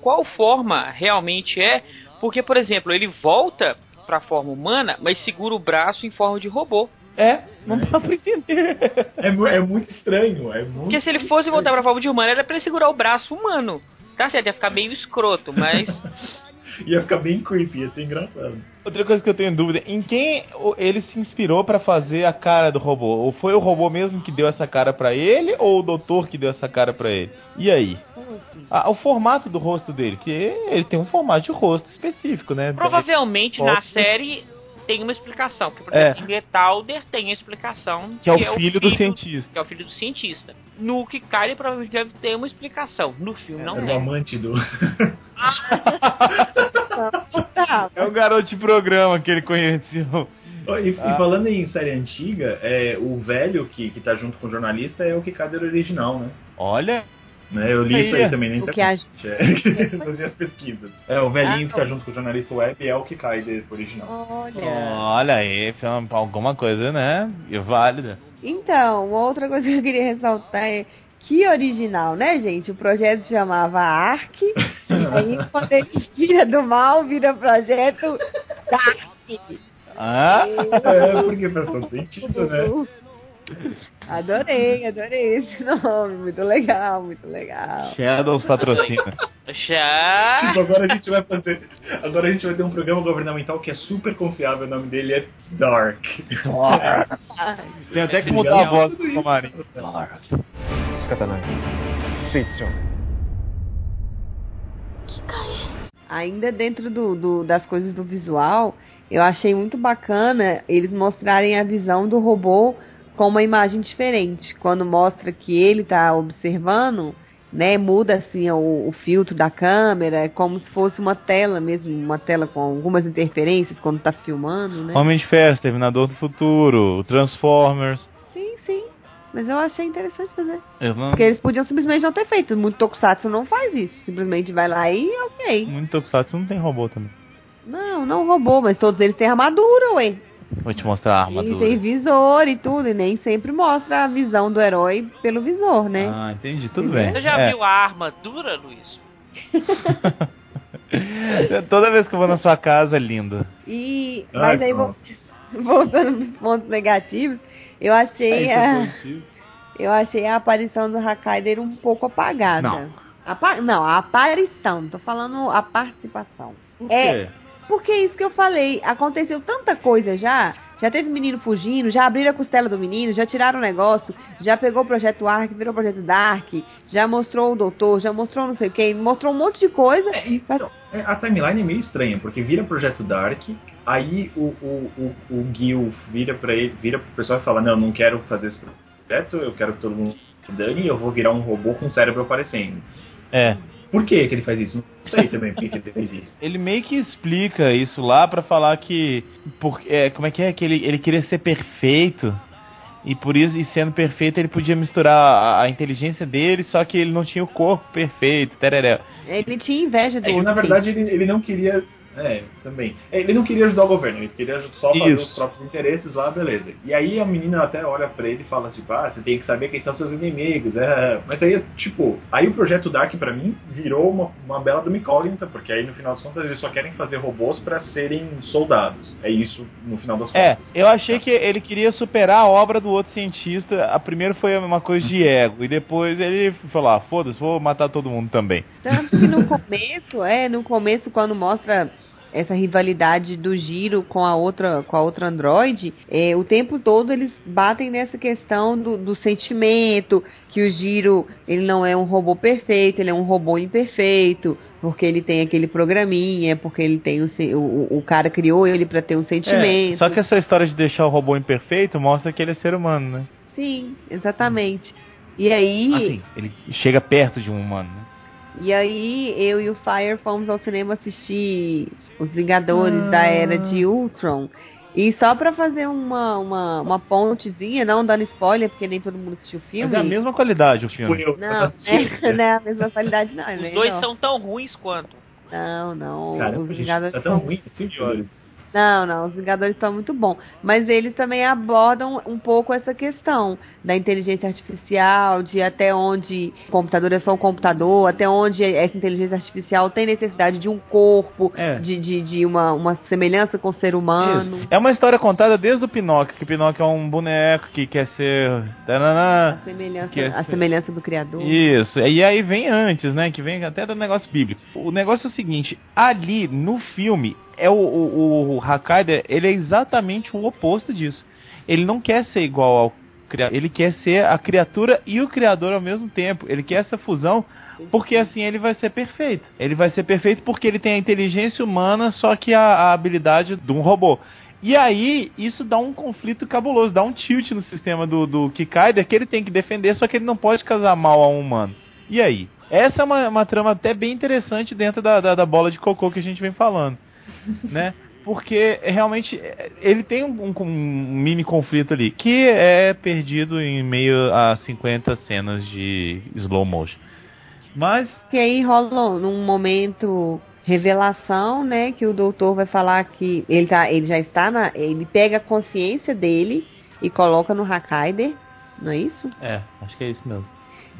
qual forma realmente é. Porque, por exemplo, ele volta pra forma humana, mas segura o braço em forma de robô. É, não dá pra entender. É, é muito estranho, é muito. Porque se ele fosse voltar pra forma de humano, era pra ele segurar o braço humano. Tá certo, ia ficar meio escroto, mas. Ia ficar bem creepy, ia ser engraçado. Outra coisa que eu tenho dúvida, em quem o- ele se inspirou pra fazer a cara do robô? Ou foi o robô mesmo que deu essa cara pra ele, ou o doutor que deu essa cara pra ele? E aí? Ah, o formato do rosto dele, que ele tem um formato de rosto específico, né? Provavelmente na série tem uma explicação. Que, por É. exemplo, em Metalder tem a explicação. Que é o filho do cientista. Que é o filho do cientista. No Kikai provavelmente deve ter uma explicação. No filme não Era o tem. amante do. É o garoto de programa que ele conheceu. E, e Ah. falando em série antiga, é, o velho que, que tá junto com o jornalista é o Kikader original, né? Olha, Né, Eu li isso Aí, também na O que internet. a... É, fazia as pesquisas. É, o velhinho Ah, que tá junto com o jornalista web é o Kikader original. Olha. olha aí, alguma coisa, né? Válida. Então, uma outra coisa que eu queria ressaltar é que original, né, gente? O projeto chamava ARC, e aí quando ele vira do mal, vira projeto Dark. Ah, É, porque faz todo sentido, né? Adorei, adorei esse nome. Muito legal, muito legal. Shadows patrocina. Já. Tipo, agora a gente vai fazer. Agora a gente vai ter um programa governamental que é super confiável, o nome dele é Dark. Tem até que mudar a voz do Tomarin. 仕方ないスイッチオン Ainda dentro do, do- das coisas do visual, eu achei muito bacana eles mostrarem a visão do robô com uma imagem diferente. Quando mostra que ele tá observando, né, muda assim o, o filtro da câmera, é como se fosse uma tela mesmo, uma tela com algumas interferências quando tá filmando, né? Homem de Festa, Terminador do Futuro, Transformers. Sim, sim. Mas eu achei interessante fazer. Não... Porque eles podiam simplesmente não ter feito. Muito Tokusatsu não faz isso. Simplesmente vai lá e ok. Muito Tokusatsu não tem robô também. Não, não roubou, mas todos eles têm armadura, ué. Vou te mostrar a E tem armadura. visor e tudo, e nem sempre mostra a visão do herói pelo visor, né? Ah, entendi, tudo bem. Você já É. viu a armadura, Luiz? Toda vez que eu vou na sua casa, é lindo. E. Ai, Mas aí, voltando pros pontos negativos, eu achei É, a. é. Eu achei a aparição do Hakaider um pouco apagada. Não. Apa- não, a aparição, tô falando a participação. Por É? Porque é isso que eu falei, aconteceu tanta coisa já. Já teve menino fugindo, já abriram a costela do menino, já tiraram o negócio, já pegou o projeto Ark, virou o projeto Dark, já mostrou o doutor, já mostrou não sei o que, mostrou um monte de coisa. É, então, é, a timeline é meio estranha, porque vira Projeto Dark, aí o, o, o, o Gil vira pra ele, vira pro pessoal e fala, não, não quero fazer esse projeto, eu quero que todo mundo se dane, eu vou virar um robô com cérebro aparecendo. É. Por que, que ele faz isso? Sei também por que, fez isso. Ele meio que explica isso lá pra falar que. Por, é, como é que é? Que ele, ele queria ser perfeito. E por isso, e sendo perfeito, ele podia misturar a, a inteligência dele, só que ele não tinha o corpo perfeito, tereré. Ele tinha inveja do É outro. na verdade ele, ele não queria. É, também. É, Ele não queria ajudar o governo, ele queria só fazer Isso. os próprios interesses lá, beleza. E aí a menina até olha pra ele e fala tipo, ah, você tem que saber quem são seus inimigos. É. Mas aí, tipo, aí o projeto Dark pra mim virou uma, uma bela do incógnita, porque aí no final das contas eles só querem fazer robôs pra serem soldados. É isso no final das É, contas. eu achei que ele queria superar a obra do outro cientista. A primeira foi uma coisa de ego, e depois ele falou: ah, foda-se, vou matar todo mundo também. Tanto que no começo, é, no começo, quando mostra essa rivalidade do Giro com a outra, com a outra Android, é, o tempo todo eles batem nessa questão do, do sentimento, que o Giro ele não é um robô perfeito, ele é um robô imperfeito, porque ele tem aquele programinha, porque ele tem o, o, o cara criou ele para ter um sentimento. É, só que essa história de deixar o robô imperfeito mostra que ele é ser humano, né? Sim, exatamente. E aí, Assim, ele chega perto de um humano, né? E aí, eu e o Fire fomos ao cinema assistir Os Vingadores da Era de Ultron. E só pra fazer uma, uma, uma pontezinha, não dando spoiler, porque nem todo mundo assistiu o filme. Mas é a mesma qualidade o Tipo, filme. eu, Não, é, não é a mesma qualidade, não. é Os bem dois não. são tão ruins quanto. Não, não. Caramba, Os Vingadores tá tão são- ruim assim, senhores. Não, não, os Vingadores estão muito bom. Mas eles também abordam um pouco essa questão da inteligência artificial, de até onde o computador é só um computador, até onde essa inteligência artificial tem necessidade de um corpo, É. de, de, de uma, uma semelhança com o ser humano. Isso. É uma história contada desde o Pinóquio, que Pinóquio é um boneco que quer ser. Tananã. A semelhança, a ser- semelhança do criador. Isso, e aí vem antes, né? Que vem até do negócio bíblico. O negócio é o seguinte: ali no filme, é o, o, o Hakaider, ele é exatamente o oposto disso. Ele não quer ser igual ao criador, ele quer ser a criatura e o criador ao mesmo tempo. Ele quer essa fusão. Porque assim ele vai ser perfeito. Ele vai ser perfeito porque ele tem a inteligência humana, só que a, a habilidade de um robô. E aí, isso dá um conflito cabuloso, dá um tilt no sistema do, do Kikaider que ele tem que defender, só que ele não pode casar mal a um humano. E aí? Essa é uma, uma trama até bem interessante dentro da, da, da bola de cocô que a gente vem falando, né? Porque realmente é, ele tem um, um- mini conflito ali, que é perdido em meio a 50 cenas de slow motion. Mas Que aí rola num momento revelação, né? Que o doutor vai falar que ele, tá, ele já está na. Ele pega a consciência dele e coloca no Hakaider, não é isso? É, acho que é isso mesmo.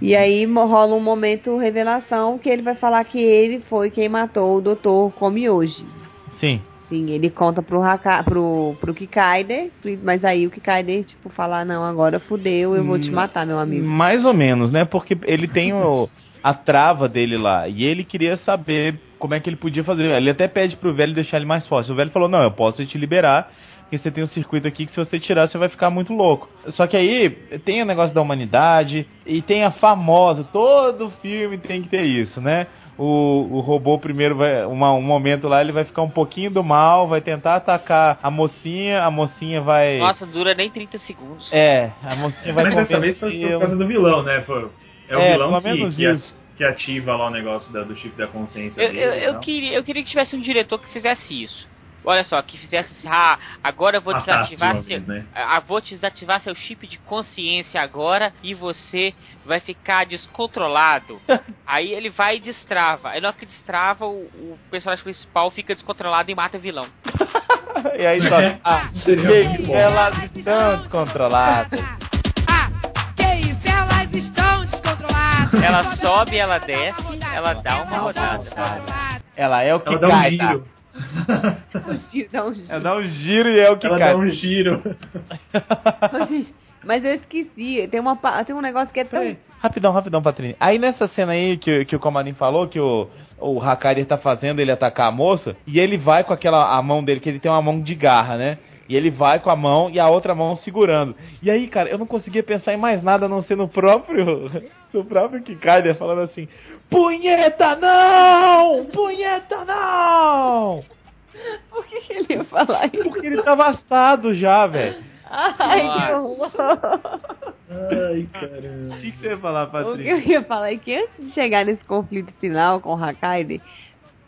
E aí rola um momento revelação que ele vai falar que ele foi quem matou o doutor Komioji. Sim. Sim, ele conta pro, Haka, pro, pro Kikaider, mas aí o Kikaider, tipo, fala, não, agora fudeu, eu vou te matar, meu amigo. Mais ou menos, né? Porque ele tem o, a trava dele lá. E ele queria saber como é que ele podia fazer. Ele até pede pro velho deixar ele mais forte. O velho falou: Não, eu posso te liberar. Porque você tem um circuito aqui que se você tirar, você vai ficar muito louco. Só que aí tem o negócio da humanidade. E tem a famosa. Todo filme tem que ter isso, né? O, o robô primeiro vai. Uma, um momento lá ele vai ficar um pouquinho do mal, vai tentar atacar a mocinha, a mocinha vai. Nossa, não dura nem 30 segundos. É, a mocinha vai Mas dessa vez foi por causa do vilão, né? Foi- é o É, vilão pelo que, menos que, isso. que ativa lá o negócio da- do chip da consciência Eu, dele. eu, eu tal. queria, eu queria que tivesse um diretor que fizesse isso. Olha só, que fizesse assim, ah, agora eu vou Matasse desativar de uma seu, né? ah, vou desativar seu chip de consciência agora e você vai ficar descontrolado. Aí ele vai e destrava. Aí na hora que destrava, o, o personagem principal fica descontrolado e mata o vilão. E aí só. Ah, Seria muito que bom. elas estão descontroladas. Ela sobe, ela desce, ela dá uma rodada. Ela é o que Ela dá um cai, tá? Giro. Dá um Ela dá um giro e é o que Ela cai. dá um giro. Mas eu esqueci, tem, uma, tem um negócio que é tão. Rapidão, rapidão, Patrícia. Aí nessa cena aí que, que o Comarim falou, que o, o Hakari tá fazendo ele atacar a moça, e ele vai com aquela a mão dele, que ele tem uma mão de garra, né? E ele vai com a mão e a outra mão segurando. E aí, cara, eu não conseguia pensar em mais nada a não ser no próprio. No próprio Kikaider falando assim: Punheta não! Punheta não! Por que, que ele ia falar isso? Porque ele tava assado já, velho. Ai, que horror. Ai, O caramba. que, que você ia falar, O que eu Patrícia? ia falar é que antes de chegar nesse conflito final com o Hakaider,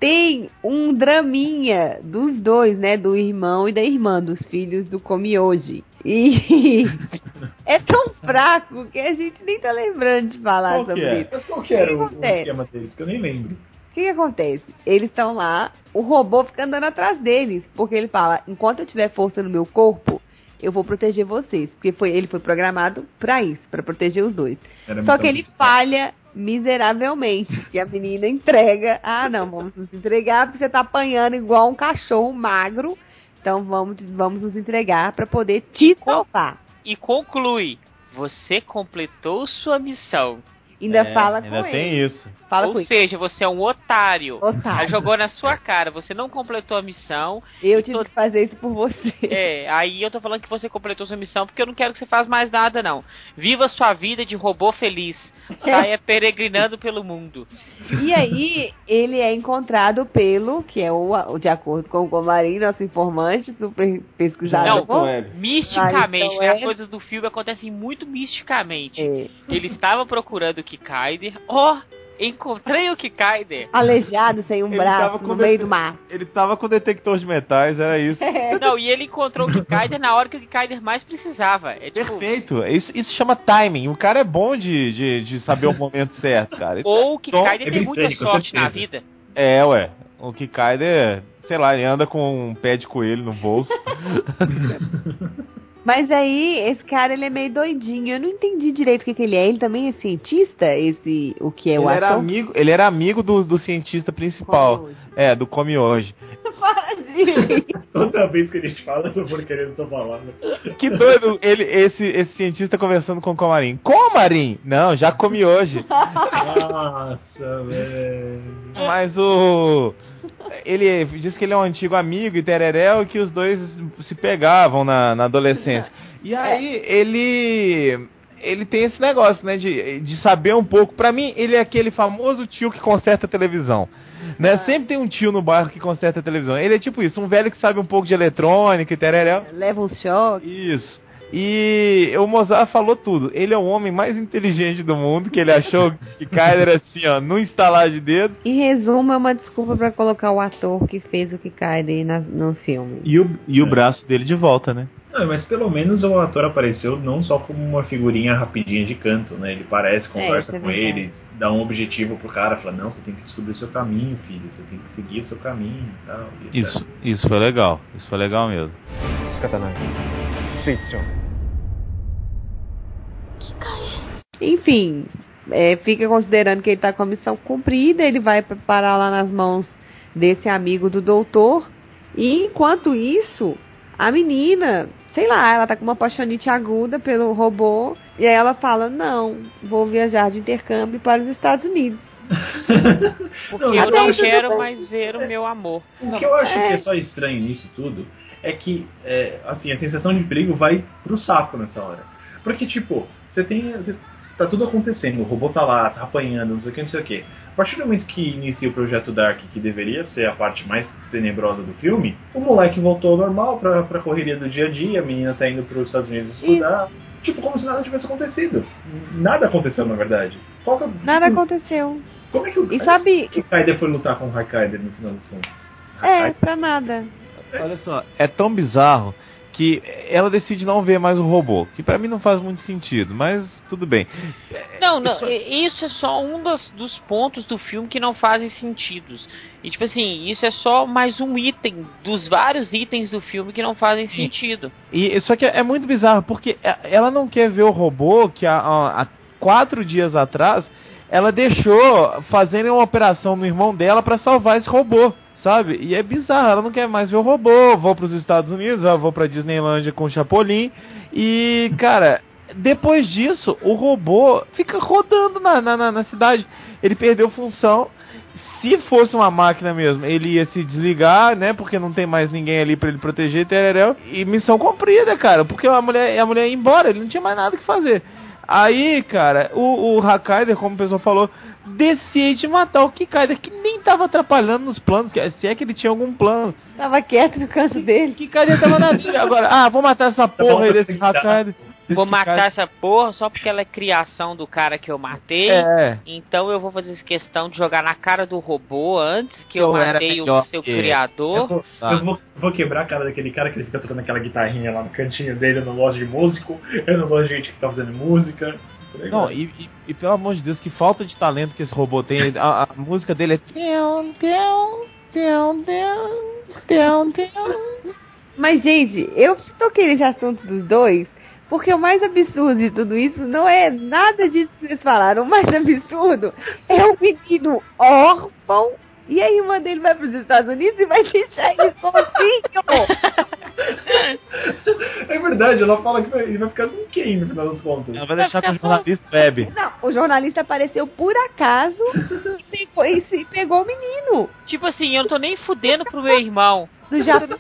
tem um draminha dos dois, né? Do irmão e da irmã, dos filhos do Komioji. E é tão fraco que a gente nem tá lembrando de falar Qual sobre é? isso. Mas qual que era O o, que o acontece? esquema deles? Que eu nem lembro. O que, que acontece? Eles estão lá, o robô fica andando atrás deles, porque ele fala: enquanto eu tiver força no meu corpo, eu vou proteger vocês. Porque foi, ele foi programado pra isso, pra proteger os dois. Era Só que ele falha miseravelmente. Que a menina entrega. Ah, não, vamos nos entregar porque você tá apanhando igual um cachorro magro. Então vamos, vamos nos entregar pra poder te salvar. E conclui: Você completou sua missão. Ainda É, fala ainda com tem ele. isso. Fala Ou com ele. seja, você é um otário. Otário. Ela jogou na sua cara, você não completou a missão. Eu tive que fazer isso por você. É, aí eu tô falando que você completou sua missão porque eu não quero que você faça mais nada, não. Viva sua vida de robô feliz. Saia peregrinando pelo mundo. E aí, ele é encontrado pelo, que é o, de acordo com o Comarim, nosso informante, super pesquisador. Não, Web. misticamente, Ah, então né? é- as coisas do filme acontecem muito misticamente. É, Ele estava procurando o Kikaider. Ó, encontrei o Kikaider. aleijado, sem um Ele braço, tava com no meio do mar. Ele tava com detector de metais, era isso. Não, e ele encontrou o Kikaider na hora que o Kikaider mais precisava. É tipo, Perfeito. Isso, isso chama timing. O cara é bom de, de, de saber o momento certo, cara. Isso ou o Kikaider é tem muita sorte na vida. É, ué. O Kikaider, sei lá, ele anda com um pé de coelho no bolso. Mas aí, esse cara, ele é meio doidinho. Eu não entendi direito o que, que ele é. Ele também é cientista? Esse, o que é o ele, era ator? amigo, ele era amigo do, do cientista principal. É, do Come Hoje. Para de- Toda vez que a gente fala, eu vou querendo essa palavra. Que doido, ele, esse, esse cientista conversando com o Comarim. Comarim? Não, já comi hoje. Nossa, velho. Mas o. Ele diz que ele é um antigo amigo e tereréu e que os dois se pegavam na, na adolescência. E aí ele. Ele tem esse negócio, né, de, de saber um pouco. Pra mim, ele é aquele famoso tio que conserta a televisão. Né? Sempre tem um tio no bairro que conserta a televisão. Ele é tipo isso, um velho que sabe um pouco de eletrônica e tereréu. Leva um choque. Isso. E o Mozart falou tudo. Ele é o homem mais inteligente do mundo, que ele achou que Kyler era assim, ó, no instalar de dedo. Em resumo, é uma desculpa pra colocar o ator que fez o Kikaide na, no filme. E o, e o braço dele de volta, né? Não, mas pelo menos o ator apareceu não só como uma figurinha rapidinha de canto, né? Ele parece, conversa isso é com verdade. eles, dá um objetivo pro cara, fala, não, você tem que descobrir seu caminho, filho, você tem que seguir o seu caminho e tal. e. Isso, isso foi legal. Isso foi legal mesmo. Enfim, é, fica considerando que ele tá com a missão cumprida, ele vai pa- parar lá nas mãos desse amigo do doutor. E enquanto isso, a menina, sei lá, ela tá com uma paixonite aguda pelo robô. E aí ela fala: Não, vou viajar de intercâmbio para os Estados Unidos. Porque Não, eu não tudo quero mais ver o meu amor. O que eu acho que é só estranho nisso tudo é que, é, assim, a sensação de perigo vai pro saco nessa hora. Porque, tipo, você tem. Você, tá tudo acontecendo, o robô tá lá, tá apanhando, não sei o que, não sei o que. A partir do momento que inicia o projeto Dark, que deveria ser a parte mais tenebrosa do filme, o moleque voltou ao normal pra, pra correria do dia a dia, a menina tá indo pros Estados Unidos estudar. Tipo, como se nada tivesse acontecido. Nada aconteceu, na verdade. Qual que é- Nada aconteceu. Como é que o E sabe. que o Kaider foi lutar com o Raikaider no final das contas? É, pra nada. Olha só, é tão bizarro que ela decide não ver mais o robô, que pra mim não faz muito sentido, mas tudo bem. Não, não, Isso- isso é só um dos, dos pontos do filme que não fazem sentidos. E tipo assim, isso é só mais um item dos vários itens do filme que não fazem sentido. E só que é muito bizarro, porque é- ela não quer ver o robô que há, há- há quatro dias atrás ela deixou fazendo uma operação no irmão dela pra salvar esse robô. Sabe? E é bizarro, ela não quer mais ver o robô. Vou pros Estados Unidos, vou pra Disneylandia com o Chapolin. E, cara, depois disso, o robô fica rodando na, na, na- cidade. Ele perdeu função. Se fosse uma máquina mesmo, ele ia se desligar, né? Porque não tem mais ninguém ali pra ele proteger, tereréu. E missão cumprida, cara. Porque a mulher, a mulher ia embora, ele não tinha mais nada que fazer. Aí, cara, o, o Hakaider, como o pessoal falou, decide matar o Kikaider, que nem tava atrapalhando nos planos, se é que ele tinha algum plano. Tava quieto no canto dele. Kikaider tava na dele agora. Ah, vou matar essa porra aí desse Hakaider. Vou matar Kikaider. essa porra só porque ela é criação do cara que eu matei. É. Então eu vou fazer questão de jogar na cara do robô antes que eu, Eu matei o seu que ele. Eu criador. vou, Tá. eu vou- vou quebrar a cara daquele cara que ele fica tocando aquela guitarrinha lá no cantinho dele. Eu não gosto de músico, eu não gosto de gente que tá fazendo música. Aí Não, e, e- e pelo amor de Deus, que falta de talento que esse robô tem. A, a música dele é. Teu, teu, teu, teu, teu, teu. Mas, gente, eu toquei nesse assunto dos dois, porque o mais absurdo de tudo isso não é nada disso que vocês falaram. O mais absurdo é o menino órfão. E a irmã dele vai para os Estados Unidos e vai deixar ele sozinho. É verdade, ela fala que vai, ele vai ficar com quem no final das contas? Ela vai deixar com o jornalista web. Não, o jornalista apareceu por acaso e pegou, e pegou o menino Tipo assim, eu não tô nem fudendo pro meu irmão. do Japão.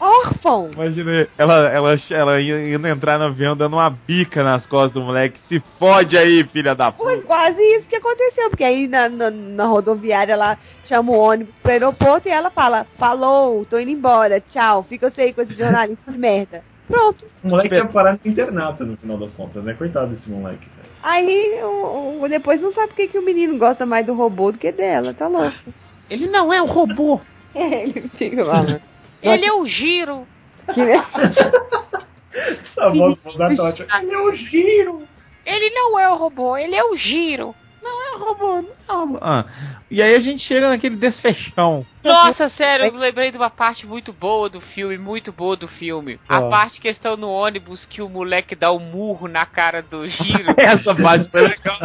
Órfão. Imagina ela, ela, ela ia- indo entrar no avião dando uma bica nas costas do moleque. Se fode aí, filha da Foi puta. quase isso que aconteceu, porque aí na, na, na rodoviária ela chama o ônibus pro aeroporto e ela fala, falou, tô indo embora, tchau, fica você aí com esse jornalista de merda. Pronto. O moleque ia parar no internato no final das contas, né? Coitado desse moleque. velho. Aí o, o- depois não sabe por que, que o menino gosta mais do robô do que dela, tá louco. Ele não é um robô. Ele fica falando. Ele é o giro. Que? Essa voz tá. Ele é o giro! Ele não é o robô, ele é o giro. Não é robô, não é robô. Ah. E aí a gente chega naquele desfechão. Nossa, sério, eu lembrei de uma parte muito boa do filme, muito boa do filme. A parte que estão no ônibus que o moleque dá um murro na cara do Giro. Essa parte foi legal.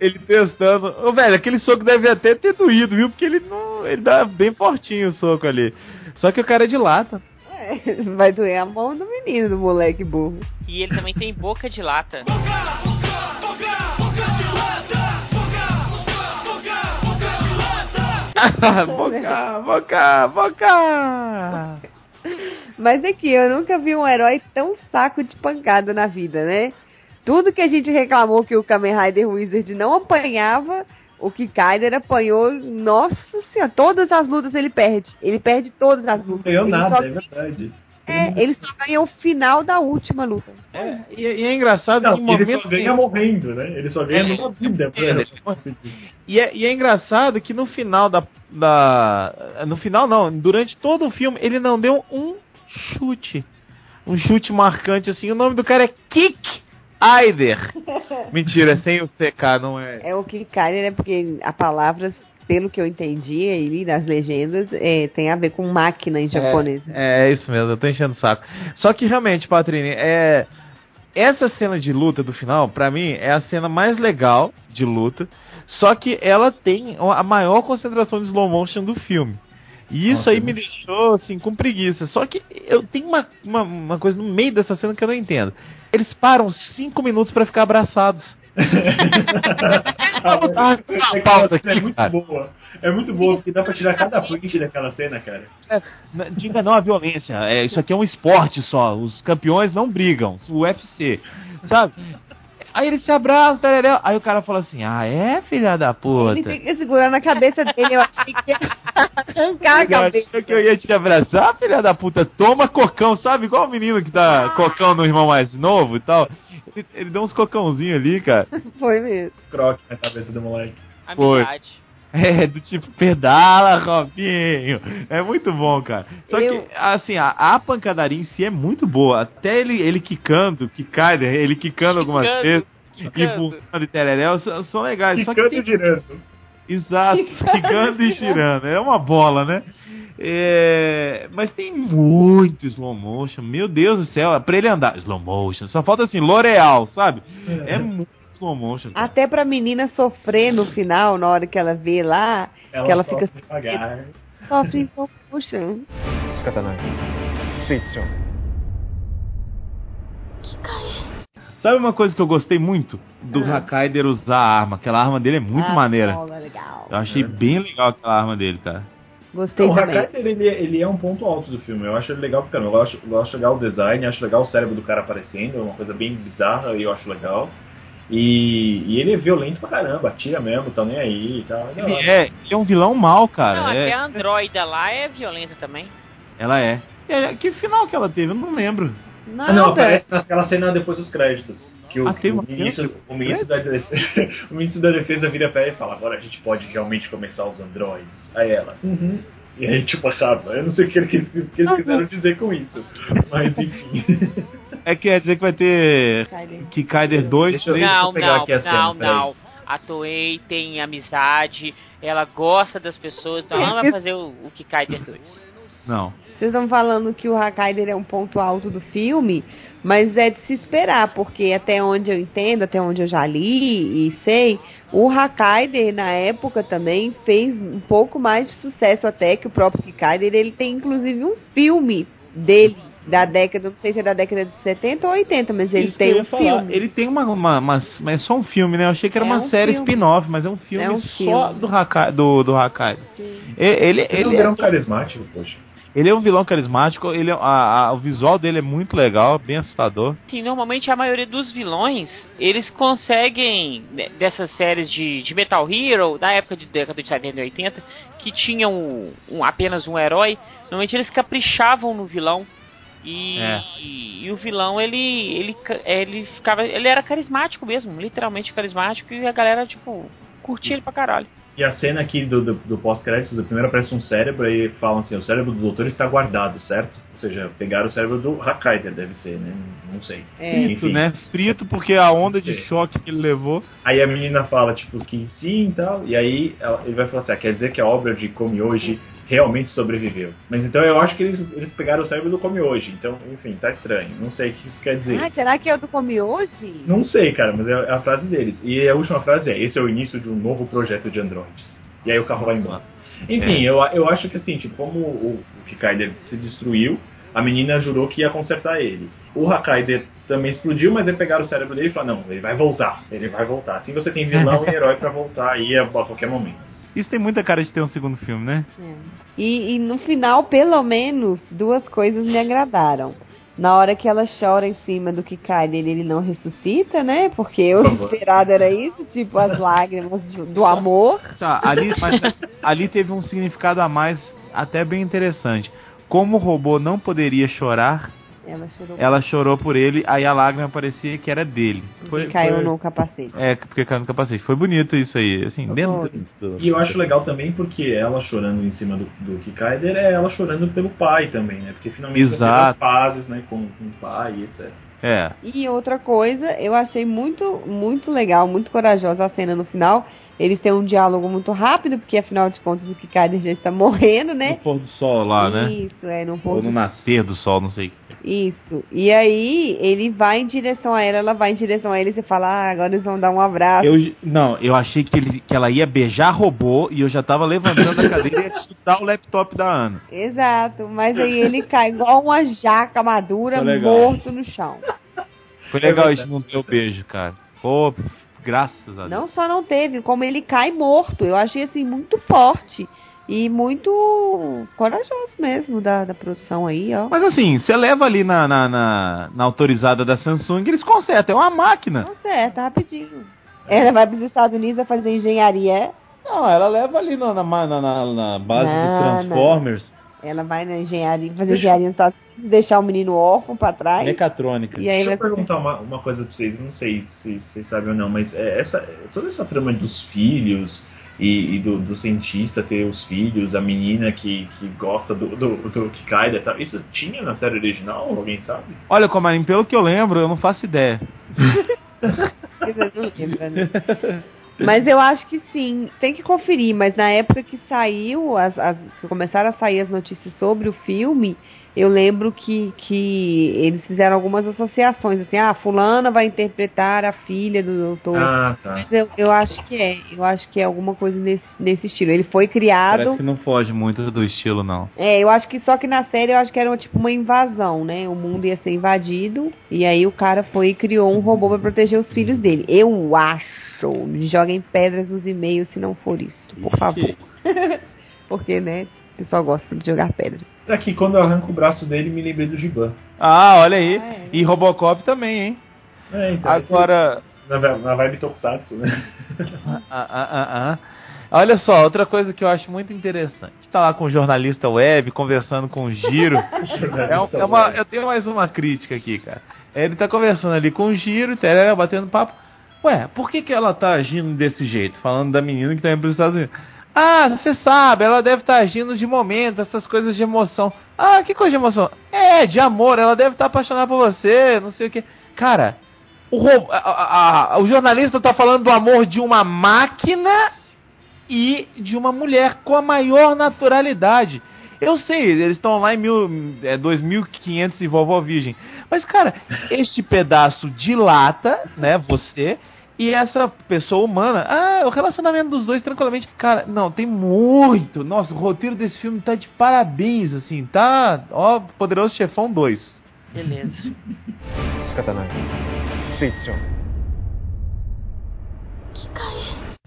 Ele testando. Ô, velho, aquele soco deve até ter doído, viu? Porque ele não. Ele dá bem fortinho o soco ali. Só que o cara é de lata. É, vai doer a mão do menino, do moleque burro. E ele também tem boca de lata. boca, boca, boca! Mas aqui, eu nunca vi um herói tão saco de pancada na vida, né? Tudo que a gente reclamou que o Kamen Rider Wizard não apanhava, o Kikaider apanhou. Nossa senhora, todas as lutas ele perde. Ele perde todas as Não lutas. ganhou Ele nada, só- é verdade. É, ele só ganha o final da última luta. É, e, e é engraçado Não, que ele momento só ganha morrendo, né? Ele só ganha numa vida. É, E é, e é engraçado que no final da, da. No final não, durante todo o filme ele não deu um chute. Um chute marcante assim. O nome do cara é Kick Aider. Mentira, é sem o CK, não é. É o Kikaider, né? Porque a palavra, pelo que eu entendi aí nas legendas, é, tem a ver com máquina em japonês. É, é isso mesmo, eu tô enchendo o saco. Só que realmente, Patrini, é. Essa cena de luta do final, pra mim, é a cena mais legal de luta. Só que ela tem a maior concentração de slow motion do filme. E isso Nossa, aí é me deixou assim com preguiça. Só que eu tenho uma, uma, uma coisa no meio dessa cena que eu não entendo. Eles param cinco minutos pra ficar abraçados. Ah, é- é- pausa é aqui, muito cara. boa. É muito boa, porque dá pra tirar cada print daquela cena, cara. N- Diga não à violência. É, isso aqui é um esporte só. Os campeões não brigam. O UFC. Sabe? Aí eles se abraçam, tereréu. aí o cara fala assim: Ah, é, filha da puta? Ele fica segurando a cabeça dele, eu achei que ia arrancar a Eu cabeça. achei que eu ia te abraçar, filha da puta. Toma cocão, sabe? Igual o menino que dá cocão no irmão mais novo e tal. Ele, ele deu uns cocãozinhos ali, cara. Foi mesmo. Croque na cabeça do moleque. Foi. É, do tipo, pedala, Robinho. É muito bom, cara. Só Eu- que, assim, a, a pancadaria em si é muito boa. Até ele, ele quicando, que cai, né? ele quicando algumas Quicando, vezes, quicando. e pulando e tereréu, são, são legais. Só que tem, girando. Exato, quicando e girando. É uma bola, né? É, mas tem muito slow motion. Meu Deus do céu, pra ele andar. Slow motion. Só falta assim, L'Oreal, sabe? É muito slow motion. Cara. Até pra menina sofrer no final, na hora que ela vê lá, ela que ela fica. Devagar. Sofre em slow motion. 機械 Sabe uma coisa que eu gostei muito? Do ah. Hakaider usar a arma. Aquela arma dele é muito ah, maneira. Legal. Eu achei é. bem legal aquela arma dele, cara. Gostei então, também. O Hakaider, ele, é, ele é um ponto alto do filme. Eu acho ele legal porque eu gosto, legal o design, acho legal o cérebro do cara aparecendo, é uma coisa bem bizarra e eu acho legal. E, e ele é violento pra caramba, atira mesmo, tá nem aí e tal. Ele é, ele é um vilão mau, cara. Não, É- até a androida lá é violenta também. Ela é. É, Que final que ela teve? Eu não lembro. Ah, não, aparece naquela cena depois dos créditos. Que o, Ah, tem uma o, ministro, o, ministro da defesa, o ministro da defesa vira pra ela e fala, agora a gente pode realmente começar os androides. Aí ela, uhum. E aí, tipo, sabe, eu não sei o que eles, que eles quiseram dizer com isso. Mas enfim. É quer dizer que vai ter Kikaider 2, Deixa eu- 3. Não, pegar não, aqui a cena, não, não. A Toei tem amizade, ela gosta das pessoas, então ela vai fazer o, o Kikaider 2. Não. Vocês estão falando que o Hakaider é um ponto alto do filme, mas é de se esperar, porque até onde eu entendo, até onde eu já li e sei, o Hakaider na época também fez um pouco mais de sucesso até que o próprio Kikaider. Ele tem inclusive um filme dele da década, não sei se é da década de 70 ou 80, mas ele Isso tem um falar. filme. Ele tem uma, uma, uma- Mas é só um filme, né? Eu achei que era É uma um série spin-off, mas é um filme É um só filme. do Hakai. Do, do Hakai. E- Ele, Ele, ele, é é, um carismático, poxa. Ele é um vilão carismático, ele é- a- a- o visual dele é muito legal, bem assustador. Sim, normalmente a maioria dos vilões, eles conseguem, né, dessas séries de, de Metal Hero, da época de década de 70 e 80, que tinham um, um- apenas um herói, normalmente eles caprichavam no vilão. E, É. e, e o vilão, ele, ele, ele ficava. Ele era carismático mesmo, literalmente carismático, e a galera, tipo, curtia ele pra caralho. E a cena aqui do, do, do pós-créditos, o primeiro aparece um cérebro e falam assim, o cérebro do doutor está guardado, certo? Ou seja, pegaram o cérebro do Hakaider, deve ser, né? Não sei. É. Frito, né? Frito porque a onda de Sim. choque que ele levou. Aí a menina fala, tipo, que sim e tal, e aí ela- ele vai falar assim, ah, quer dizer que a obra de Come Hoje realmente sobreviveu. Mas então eu acho que eles, eles pegaram o cérebro do Come Hoje, então, enfim, tá estranho. Não sei o que isso quer dizer. Ah, será que é o do Come Hoje? Não sei, cara, mas é a frase deles. E a última frase é: esse é o início de um novo projeto de androides. E aí o carro vai embora. Enfim, eu, eu acho que assim, tipo, como o, o Kikaider se destruiu, a menina jurou que ia consertar ele. O Hakaider também explodiu, mas aí pegaram o cérebro dele e falaram: não, ele vai voltar, ele vai voltar. Assim você tem vilão e herói pra voltar aí a, a qualquer momento. Isso tem muita cara de ter um segundo filme, né? É. E, e no final, pelo menos, duas coisas me agradaram. Na hora que ela chora em cima do que cai dele, ele não ressuscita, né? Porque o esperado era isso, tipo as lágrimas de- do amor. Tá, ali, mas ali teve um significado a mais até bem interessante. Como o robô não poderia chorar, Ela chorou ela chorou por ele, aí a lágrima parecia que era dele. porque caiu no capacete. É, porque caiu no capacete. Foi bonito isso aí, assim, dentro do... E eu acho legal também porque ela chorando em cima do, do Kikaider é ela chorando pelo pai também, né? Porque finalmente fez as Exato. pazes né, com, com o pai e etc. É, E outra coisa, eu achei muito, muito legal, muito corajosa a cena no final. Eles têm um diálogo muito rápido, porque afinal de contas o Kikaider já está morrendo, no né? pôr do sol lá, né? Isso, é, no pôr Ou do no nascer do sol, não sei. Isso. E aí, ele vai em direção a ela, ela vai em direção a ele e você fala, ah, agora eles vão dar um abraço. Eu, não, eu achei que, ele, que ela ia beijar robô e eu já tava levantando a cadeira e ia chutar o laptop da Ana. Exato, mas aí ele cai igual uma jaca madura, morto no chão. Foi legal isso, não deu beijo, cara. Pô, graças a Deus. Não só não teve, como ele cai morto. Eu achei assim muito forte e muito corajoso mesmo da, da produção aí, ó. Mas assim, você leva ali na, na, na, na autorizada da Samsung, eles consertam, é uma máquina. Conserta, rapidinho. Ela vai para os Estados Unidos a fazer engenharia. é? Não, ela leva ali na, na, na, na base Não, dos Transformers, Ela vai na engenharia, fazer engenharia nos Estados Unidos, deixar o menino órfão pra trás. mecatrônica. E aí Deixa vai eu perguntar uma, uma coisa pra vocês, não sei se vocês sabem ou não, mas é, essa, toda essa trama dos filhos e, e do, do cientista ter os filhos, a menina que, que gosta do, do, do Kikaider e tal, isso tinha na série original? Alguém sabe? Olha, Comarim, pelo que eu lembro, eu não faço ideia. Né? Mas eu acho que sim, tem que conferir, mas na época que saiu, as, as- que começaram a sair as notícias sobre o filme, eu lembro que, que eles fizeram algumas associações, assim, ah, fulana vai interpretar a filha do doutor. Ah, tá. Mas eu, eu acho que é, eu acho que é alguma coisa nesse, nesse estilo. Ele foi criado. Parece que não foge muito do estilo, não. É, eu acho que só que na série eu acho que era tipo uma invasão, né? O mundo ia ser invadido e aí o cara foi e criou um robô pra proteger os filhos dele. Eu acho. Me joguem pedras nos e-mails se não for isso, por favor. Porque, né? O pessoal gosta de jogar pedras. Daqui, quando eu arranco o braço dele, me lembrei do Giban. Ah, olha aí. Ah, é. E Robocop também, hein? É, então, Agora. Na, na vibe Tokusatsu, né? Ah, ah, ah, ah. Olha só, outra coisa que eu acho muito interessante. Tá lá com o jornalista web, conversando com o Giro. É, um- é uma, eu tenho mais uma crítica aqui, cara. Ele tá conversando ali com o Giro, terera, batendo papo. Ué, por que, que ela tá agindo desse jeito? Falando da menina que tá indo pros Estados Unidos. Ah, você sabe, ela deve estar agindo de momento, essas coisas de emoção. Ah, que coisa de emoção? É, de amor, ela deve estar apaixonada por você, não sei o que. Cara, o, a- a- a- o jornalista tá falando do amor de uma máquina e de uma mulher com a maior naturalidade. Eu sei, eles estão lá em mil, é, 2500 e vovó virgem. Mas, cara, este pedaço dilata, né, você e essa pessoa humana, ah, o relacionamento dos dois tranquilamente. Cara, não, tem muito. Nossa, o roteiro desse filme tá de parabéns, assim, tá? Ó, Poderoso Chefão 2. Beleza.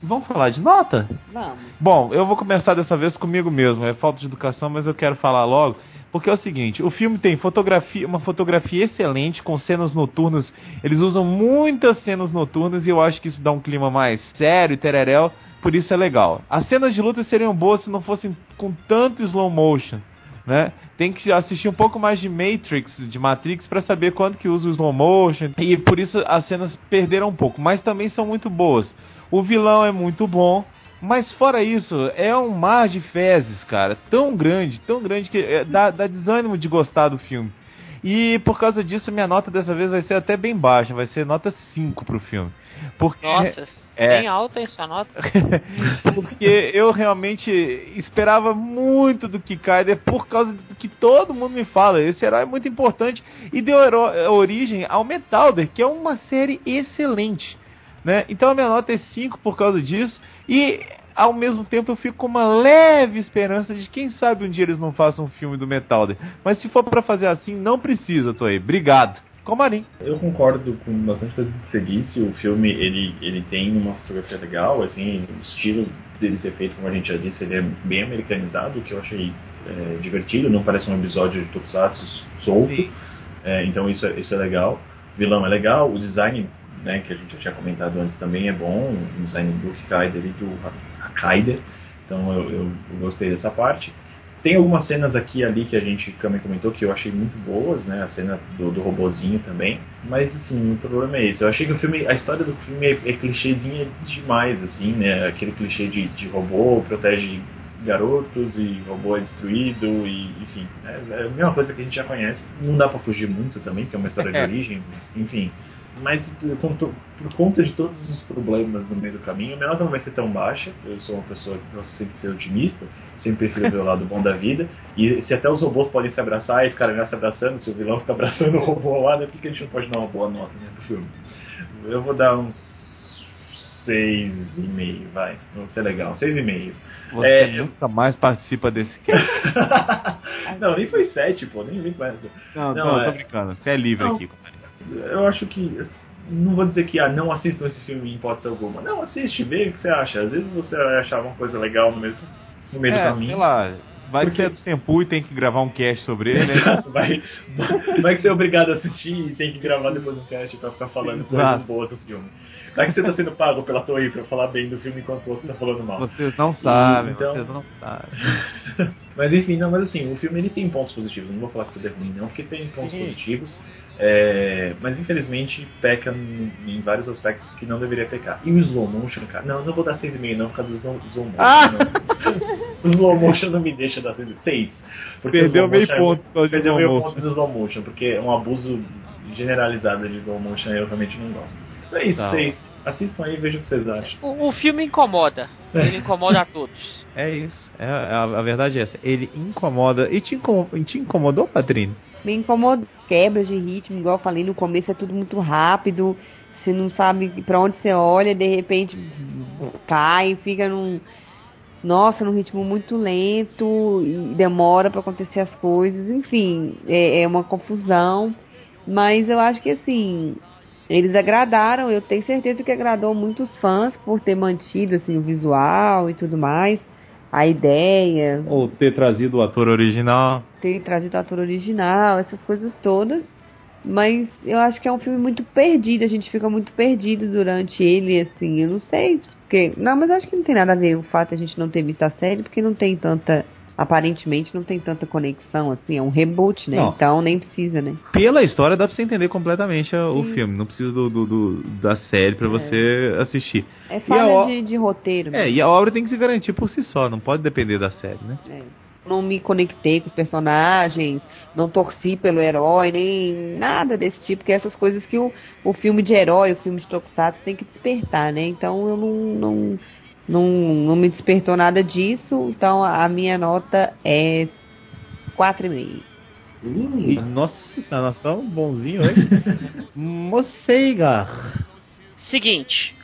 Vamos falar de nota? Vamos. Bom, eu vou começar dessa vez comigo mesmo. É falta de educação, mas eu quero falar logo porque é o seguinte, o filme tem fotografia, uma fotografia excelente com cenas noturnas. Eles usam muitas cenas noturnas e eu acho que isso dá um clima mais sério e tereréu. Por isso é legal. As cenas de luta seriam boas se não fossem com tanto slow motion. Né? Tem que assistir um pouco mais de Matrix, de Matrix, para saber quando que usa o slow motion. E por isso as cenas perderam um pouco, mas também são muito boas. O vilão é muito bom, Mas fora isso, é um mar de fezes, cara. Tão grande, tão grande que é, dá, dá desânimo de gostar do filme. E por causa disso, minha nota dessa vez vai ser até bem baixa, vai ser nota 5 pro filme. Porque, Nossa, é. bem alta essa nota. porque eu realmente esperava muito do Kikaider por causa do que todo mundo me fala. Esse herói é muito importante e deu origem ao Metalder, que é uma série excelente. Né? Então a minha nota é 5 por causa disso. E ao mesmo tempo eu fico com uma leve esperança de quem sabe um dia eles não façam um filme do Metalder. Mas se for pra fazer assim, não precisa, Toei. Obrigado. Comarim. Eu concordo com bastante coisa que você disse. O filme ele, ele tem uma fotografia legal, assim, o estilo dele ser feito, como a gente já disse, ele é bem americanizado, o que eu achei é, divertido. Não parece um episódio de Tokusatsu solto. É, então isso, é- isso é legal. O vilão é legal, o design, né, que a gente já tinha comentado antes também é bom, o design do Kaider e do Ha- Hakaider. Então eu, eu- eu gostei dessa parte. Tem algumas cenas aqui e ali que a gente também comentou que eu achei muito boas, né? A cena do, do robozinho também. Mas assim, o problema é esse. Eu achei que o filme, a história do filme é, é clichêzinha demais, assim, né? Aquele clichê de, de robô protege garotos e robô é destruído e enfim, é, é a mesma coisa que a gente já conhece. Não dá pra fugir muito também, porque é uma história de origem, mas, enfim. Mas to- por conta de todos os problemas no meio do caminho, a minha nota não vai ser tão baixa. Eu sou uma pessoa que gosta sempre de ser otimista, sempre prefiro ver o lado bom da vida. E se até os robôs podem se abraçar e ficarem lá se abraçando, se o vilão fica abraçando o robô lá, né, por que a gente não pode dar uma boa nota né, pro filme? Eu vou dar uns seis e meio, vai. Vai ser legal, seis e meio. Você É, eu- nunca mais participa desse cast. não, nem foi sete, pô, nem vem com essa. Não, Não, não, é- tô brincando. Você é livre Não. aqui, Comarim. Eu acho que. Não vou dizer que ah, não assistam esse filme em hipótese alguma. Não, assiste, vê o que você acha. Às vezes você vai achar uma coisa legal no meio, no meio do É, caminho. sei lá. Vai Porque- que é do Senpu e tem que gravar um cast sobre ele, né? Exato, vai, vai que você é obrigado a assistir e tem que gravar depois um cast pra ficar falando Exato. coisas boas do filme. Vai que você tá sendo pago pela Toei pra falar bem do filme enquanto o outro tá falando mal. Vocês não sabem, então- vocês não sabem. Mas enfim, não, mas assim, o filme ele tem pontos positivos, não vou falar que tudo é ruim não, porque tem pontos Sim. positivos, é, mas infelizmente peca em, vários aspectos que não deveria pecar. E o slow motion, cara, não, não vou dar 6,5 não, por causa do slow, slow motion. Ah! não. o slow motion não me deixa dar 6. Porque o Perdeu meio é- ponto de Perdeu meio ponto do slow motion, porque é um abuso generalizado de slow motion eu realmente não gosto. Então é isso, Tá. 6. Assistam aí e vejam o que vocês acham. O, o filme incomoda. Ele incomoda a todos. É isso. É, a, a verdade é essa. Ele incomoda. E te, incom- te incomodou, Patrine? Me incomoda quebras de ritmo, igual eu falei no começo, é tudo muito rápido. Você não sabe pra onde você olha, de repente cai, fica num. Nossa, num ritmo muito lento e demora pra acontecer as coisas. Enfim, é, é uma confusão. Mas eu acho que assim, eles agradaram, eu tenho certeza que agradou muitos fãs por ter mantido assim, o visual e tudo mais, a ideia, Ou ter trazido o ator original. ter trazido o ator original, essas coisas todas. Mas eu acho que é um filme muito perdido, a gente fica muito perdido durante ele, assim, eu não sei, porque. Não, mas acho que não tem nada a ver o fato de a gente não ter visto a série, porque não tem tanta. Aparentemente não tem tanta conexão, assim, é um reboot, né? Não. Então nem precisa, né? Pela história dá pra você entender completamente a- o filme. Não precisa do, do- do- da série pra você assistir. É falha de, de roteiro. É, e a obra tem que se garantir por si só, não pode depender da série, né? É. Não me conectei com os personagens, não torci pelo herói, nem nada desse tipo, que é essas coisas que o, o filme de herói, o filme de Tokusatsu tem que despertar, né? Então eu não, não, não, não me despertou nada disso, então a minha nota é 4,5. Uh, nossa, nós estamos bonzinhos hoje. Moceiga. Seguinte,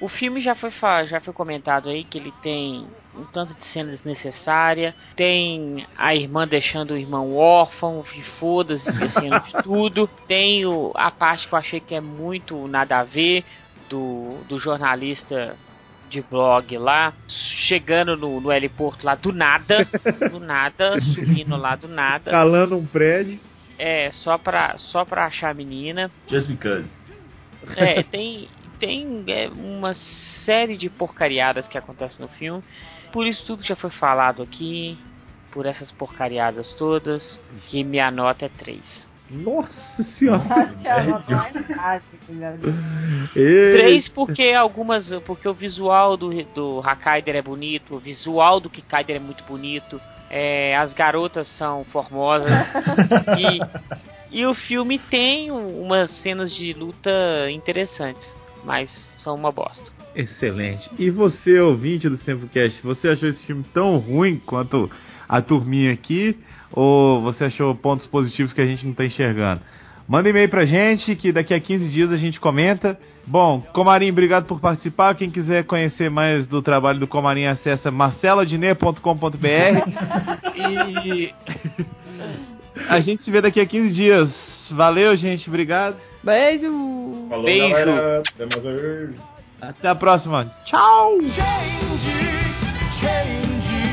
o filme já foi, já foi comentado aí que ele tem um tanto de cena desnecessária, tem a irmã deixando o irmão órfão, e foda-se, esquecendo de tudo, tem o- a parte que eu achei que é muito nada a ver, do, do jornalista de blog lá, chegando no, no heliporto lá do nada, do nada, subindo lá do nada, Calando um prédio. é, só pra, só pra achar a menina, Just because. é, tem, tem é, uma série de porcariadas que acontecem no filme. Por isso tudo já foi falado aqui, por essas porcariadas todas, que minha nota é 3. Nossa senhora. Ei. Três porque algumas. Porque o visual do, do Hakaider é bonito, o visual do Kikaider é muito bonito. É, as garotas são formosas e, e o filme tem umas cenas de luta interessantes, mas são uma bosta. Excelente. E você, ouvinte do Sempocast, você achou esse filme tão ruim quanto a turminha aqui? Ou você achou pontos positivos que a gente não está enxergando? Manda e-mail pra gente que daqui a 15 dias a gente comenta. Bom, Comarim, obrigado por participar. Quem quiser conhecer mais do trabalho do Comarim, acessa marceladiner.com.br e a gente se vê daqui a 15 dias. Valeu, gente. Obrigado. Beijo. Falou, Beijo. galera. Mais. Até a próxima. Tchau. Change, change.